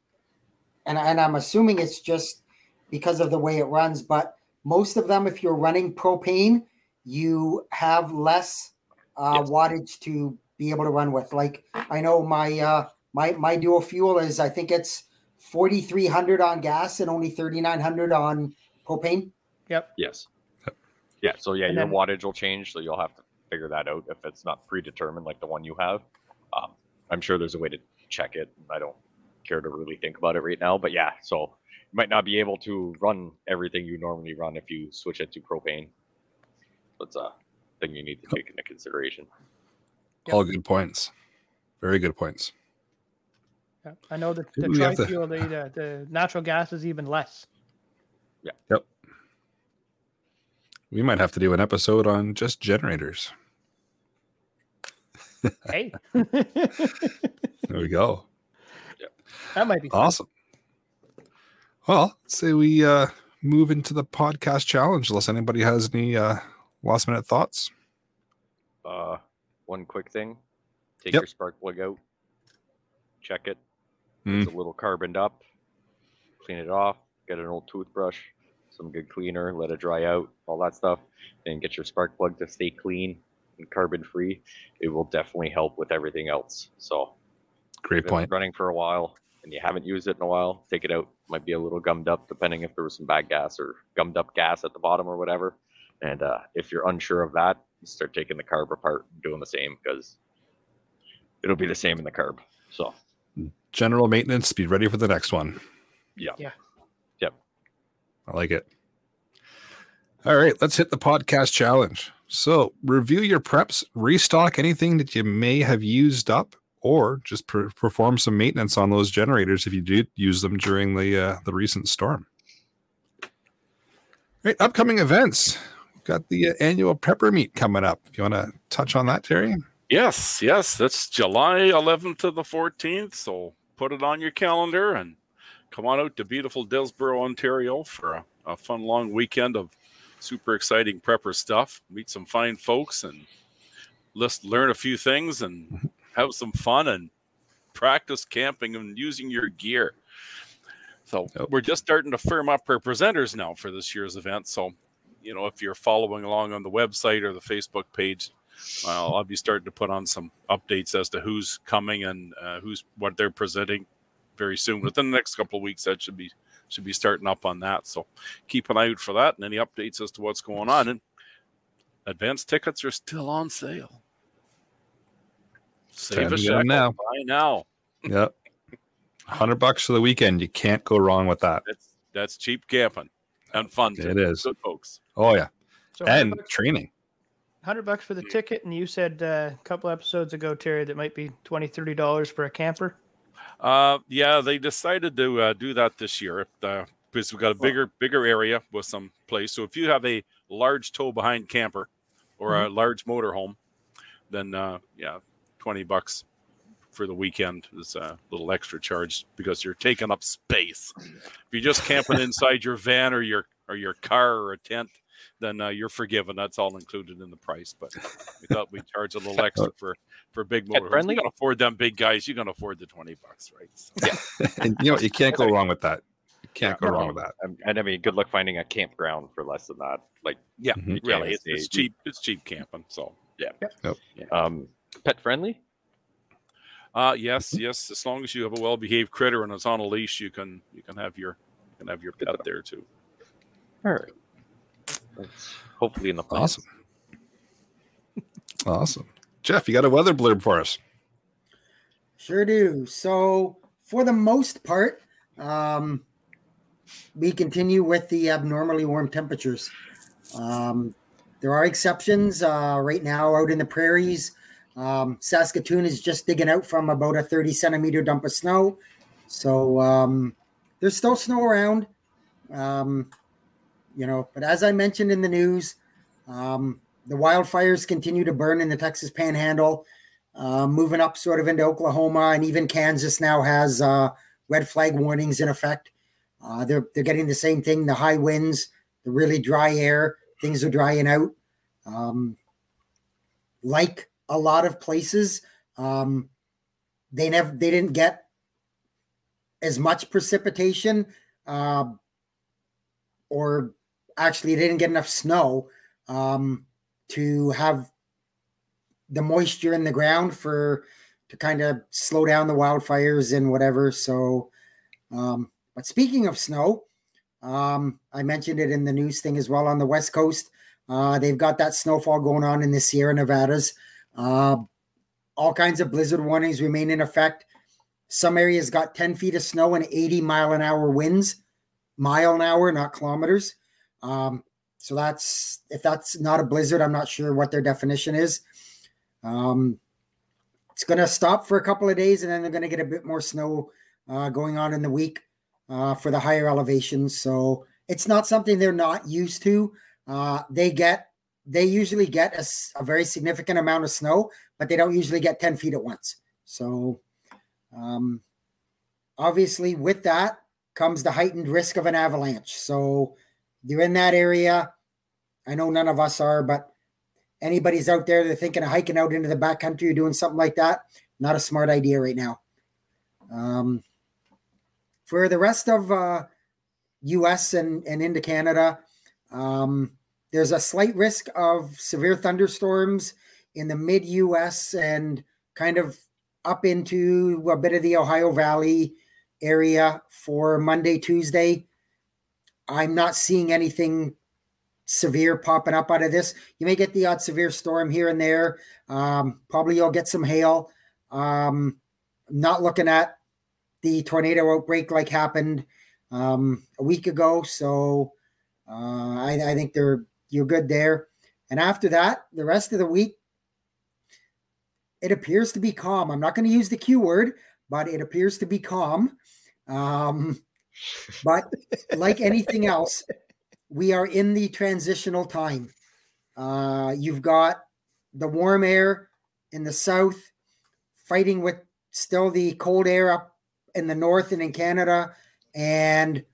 C: and, and I'm assuming it's just because of the way it runs, but most of them, if you're running propane, you have less uh,
E: Yes.
C: wattage to be able to run with. Like I know my uh, my my dual fuel is I think it's 4,300 on gas and only 3,900 on propane. Yep.
E: Yes, yeah. So yeah,
D: And
E: your
D: then-
E: wattage will change, so you'll have to figure that out if it's not predetermined like the one you have. Um, I'm sure there's a way to check it. I don't care to really think about it right now, but yeah. So you might not be able to run everything you normally run if you switch it to propane. That's a thing you need to take into consideration.
D: Yep.
B: All good points. Very good points.
D: Yeah, I know that the
B: Maybe we to-
D: tri-fuel, the, the, the natural gas is even less. Yeah. Yep.
B: We might have to do an episode on just generators.
D: Hey,
B: There we go.
D: that might be fun.
B: Awesome. Well, let's say we uh, move into the podcast challenge, unless anybody has any uh, last minute thoughts.
E: Uh, one quick thing: take
B: Yep.
E: your spark plug out, check it.
B: Mm.
E: It's a little carboned up. Clean it off. Get an old toothbrush, some good cleaner. Let it dry out. All that stuff. And get your spark plug to stay clean and carbon free. It will definitely help with everything else. So
B: Great point.
E: running for a while and you haven't used it in a while, take it out. Might be a little gummed up, depending if there was some bad gas or gummed up gas at the bottom or whatever. And uh, if you're unsure of that, start taking the carb apart and doing the same because it'll be the same in the carb. So
B: General maintenance, be ready for the next one.
E: yeah,
D: Yeah.
E: yep.
B: I like it. All right, let's hit the podcast challenge. So, review your preps, restock anything that you may have used up, or just per- perform some maintenance on those generators if you did use them during the uh, the recent storm. All right, upcoming events. Got the uh, annual prepper meet coming up. You want to touch on that, Terry?
F: Yes, yes, that's July 11th to the 14th. So put it on your calendar and come on out to beautiful Dillsborough, Ontario for a, a fun long weekend of super exciting prepper stuff. Meet some fine folks and list, learn a few things and have some fun and practice camping and using your gear. So we're just starting to firm up our presenters now for this year's event. So, you know, if you're following along on the website or the Facebook page, well, I'll be starting to put on some updates as to who's coming and uh, who's what they're presenting very soon. Within the next couple of weeks, that should be should be starting up on that. So keep an eye out for that and any updates as to what's going on. And advanced tickets are still on sale. Save
B: Time
F: a
B: to get 'em
F: shekel.
B: now.
F: Buy now.
B: Yep. 100 bucks for the weekend. You can't go wrong with that.
F: That's that's cheap camping and fun. too.
B: It is.
F: Good folks.
B: Oh, yeah.
D: So
B: And
D: bucks,
B: training.
D: 100 bucks for the ticket, and you said uh, a couple episodes ago, Terry, that might be 20 $30 for a camper.
F: Uh, yeah, they decided to uh, do that this year uh, because we've got a bigger bigger area with some place. So if you have a large tow behind camper or a large motorhome, then uh, yeah, twenty bucks for the weekend is a little extra charge because you're taking up space. If you're just camping inside your van or your or your car or a tent, then uh, you're forgiven. That's all included in the price. But we thought we'd charge a little extra for for big
E: Pet
F: motorhomes.
E: friendly?
F: You can afford them big guys. You can afford the twenty bucks, right? So-
B: And you know, you can't go wrong with that. You can't go
E: No,
B: wrong with that.
E: And I mean, good luck finding a campground for less than that. Like,
F: Yeah,
B: Mhm.
F: really, it's, it's cheap. It's cheap camping. So, yeah
E: um, pet friendly.
F: Uh, yes, yes. As long as you have a well-behaved critter and it's on a leash, you can you can have your you can have your pet there too.
E: All right. That's hopefully in the plans.
B: Awesome. Awesome. Jeff, you got a weather blurb for us.
C: Sure do. So, for the most part, um, we continue with the abnormally warm temperatures. Um, there are exceptions. Uh, right now, out in the prairies, um, Saskatoon is just digging out from about a 30 centimeter dump of snow. So, um, there's still snow around. Um, you know, but as I mentioned in the news, um, the wildfires continue to burn in the Texas Panhandle uh, moving up sort of into Oklahoma and even Kansas now has uh, red flag warnings in effect. Uh, they're they're getting the same thing: the high winds, the really dry air. Things are drying out. Um, like a lot of places, um, they never they didn't get as much precipitation, uh, or actually they didn't get enough snow um, to have the moisture in the ground for to kind of slow down the wildfires and whatever. So, um, but speaking of snow, um, I mentioned it in the news thing as well on the West Coast. Uh, they've got that snowfall going on in the Sierra Nevadas. Uh, all kinds of blizzard warnings remain in effect. Some areas got 10 feet of snow and 80 mile an hour winds, mile an hour, not kilometers. Um, so that's if that's not a blizzard, I'm not sure what their definition is. Um, it's going to stop for a couple of days, and then they're going to get a bit more snow uh, going on in the week uh, for the higher elevations. So it's not something they're not used to. Uh, they get they usually get a very significant amount of snow, but they don't usually get ten feet at once. So um, obviously, with that comes the heightened risk of an avalanche. So you're in that area. I know none of us are, but anybody's out there, they're thinking of hiking out into the backcountry or doing something like that. Not a smart idea right now. Um, for the rest of uh, U.S. and, and into Canada, um, there's a slight risk of severe thunderstorms in the mid U.S. and kind of up into a bit of the Ohio Valley area for Monday, Tuesday. I'm not seeing anything severe popping up out of this. You may get the odd severe storm here and there. Um, probably you'll get some hail. Um, not looking at the tornado outbreak like happened um, a week ago, so uh, I, I think they're you're good there. And after that, the rest of the week, it appears to be calm. I'm not going to use the Q word, but it appears to be calm. Um, but like anything else, we are in the transitional time. Uh, you've got the warm air in the south fighting with still the cold air up in the north and in Canada. And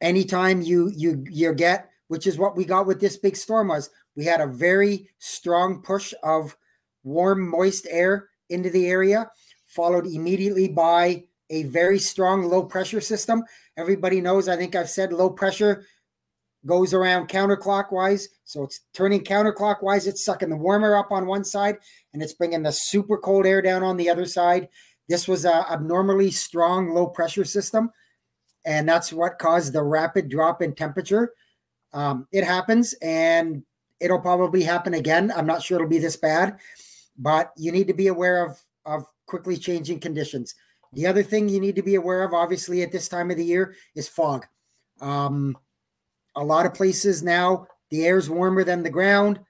C: anytime you you you get, which is what we got with this big storm was, we had a very strong push of warm, moist air into the area, followed immediately by a very strong low pressure system. Everybody knows, I think I've said low pressure goes around counterclockwise. So it's turning counterclockwise. It's sucking the warmer up on one side and it's bringing the super cold air down on the other side. This was a abnormally strong low pressure system. And that's what caused the rapid drop in temperature. Um, it happens and it'll probably happen again. I'm not sure it'll be this bad, but you need to be aware of, of quickly changing conditions. The other thing you need to be aware of, obviously, at this time of the year is fog. Um, a lot of places now, the air's warmer than the ground,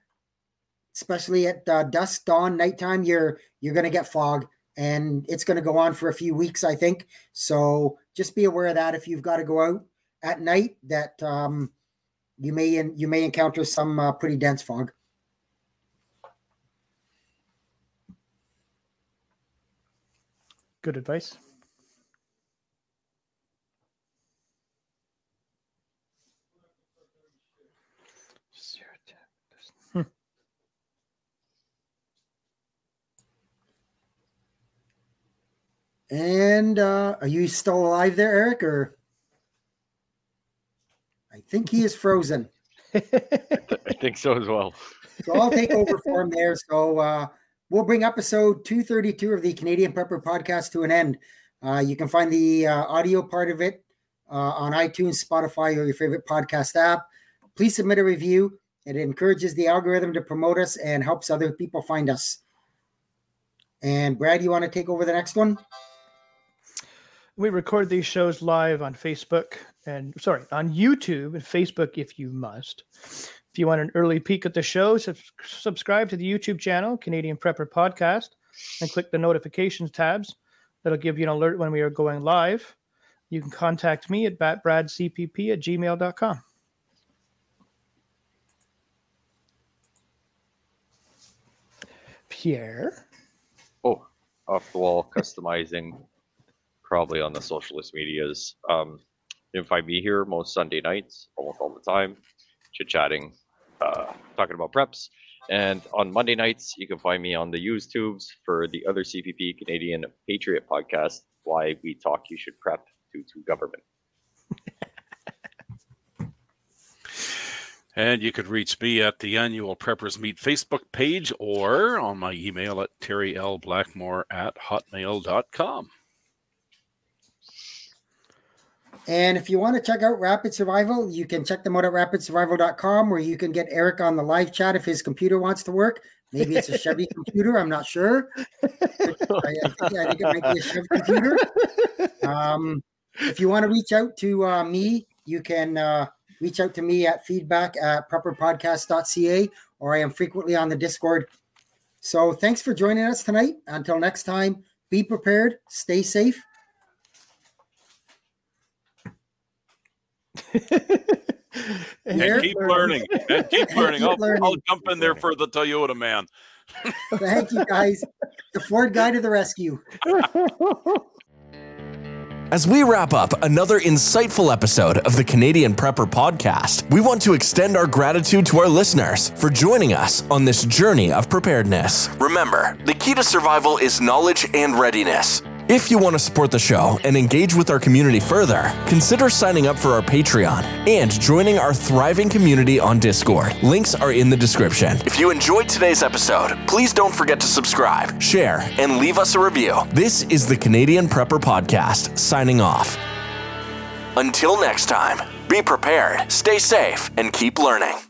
C: especially at uh, dusk, dawn, nighttime. You're you're going to get fog, and it's going to go on for a few weeks, I think. So just be aware of that if you've got to go out at night. That um, you may you may encounter some uh, pretty dense fog.
D: Good advice.
C: And uh, are you still alive there, Eric? Or I think he is frozen.
E: I think so as well.
C: So I'll take over for him there. So uh, we'll bring episode 232 of the Canadian Prepper podcast to an end. Uh, you can find the uh, audio part of it uh, on iTunes, Spotify, or your favorite podcast app. Please submit a review. It encourages the algorithm to promote us and helps other people find us. And Brad, you want to take over the next one?
D: We record these shows live on Facebook and sorry, on YouTube and Facebook if you must. If you want an early peek at the show, sub- subscribe to the YouTube channel, Canadian Prepper Podcast, and click the notifications tabs. That'll give you an alert when we are going live. You can contact me at batbradcpp at gmail.com. Pierre.
E: Oh, off the wall customizing, probably on the socialist medias. Um, you can find me here most Sunday nights, almost all the time, chit chatting, uh, talking about preps. And on Monday nights, you can find me on the used tubes for the other CPP Canadian Patriot podcast. Why we talk, you should prep to to government.
F: And you could reach me at the annual Preppers Meet Facebook page or on my email at terrylblackmore at hotmail.com.
C: And if you want to check out Rapid Survival, you can check them out at rapidsurvival.com where you can get Eric on the live chat if his computer wants to work. Maybe it's a Chevy computer. I'm not sure. I, I, think, I think it might be a Chevy computer. Um, if you want to reach out to uh, me, you can uh, reach out to me at feedback at prepperpodcast.ca or I am frequently on the Discord. So thanks for joining us tonight. Until next time, be prepared, stay safe,
F: And
C: Here,
F: keep learning. And keep learning.
C: Keep
F: I'll,
C: learning.
F: I'll jump in there for the Toyota man.
C: Thank you, guys. The Ford guy to the rescue.
A: As we wrap up another insightful episode of the Canadian Prepper Podcast, we want to extend our gratitude to our listeners for joining us on this journey of preparedness. Remember, the key to survival is knowledge and readiness. If you want to support the show and engage with our community further, consider signing up for our Patreon and joining our thriving community on Discord. Links are in the description. If you enjoyed today's episode, please don't forget to subscribe, share, and leave us a review. This is the Canadian Prepper Podcast, signing off. Until next time, be prepared, stay safe, and keep learning.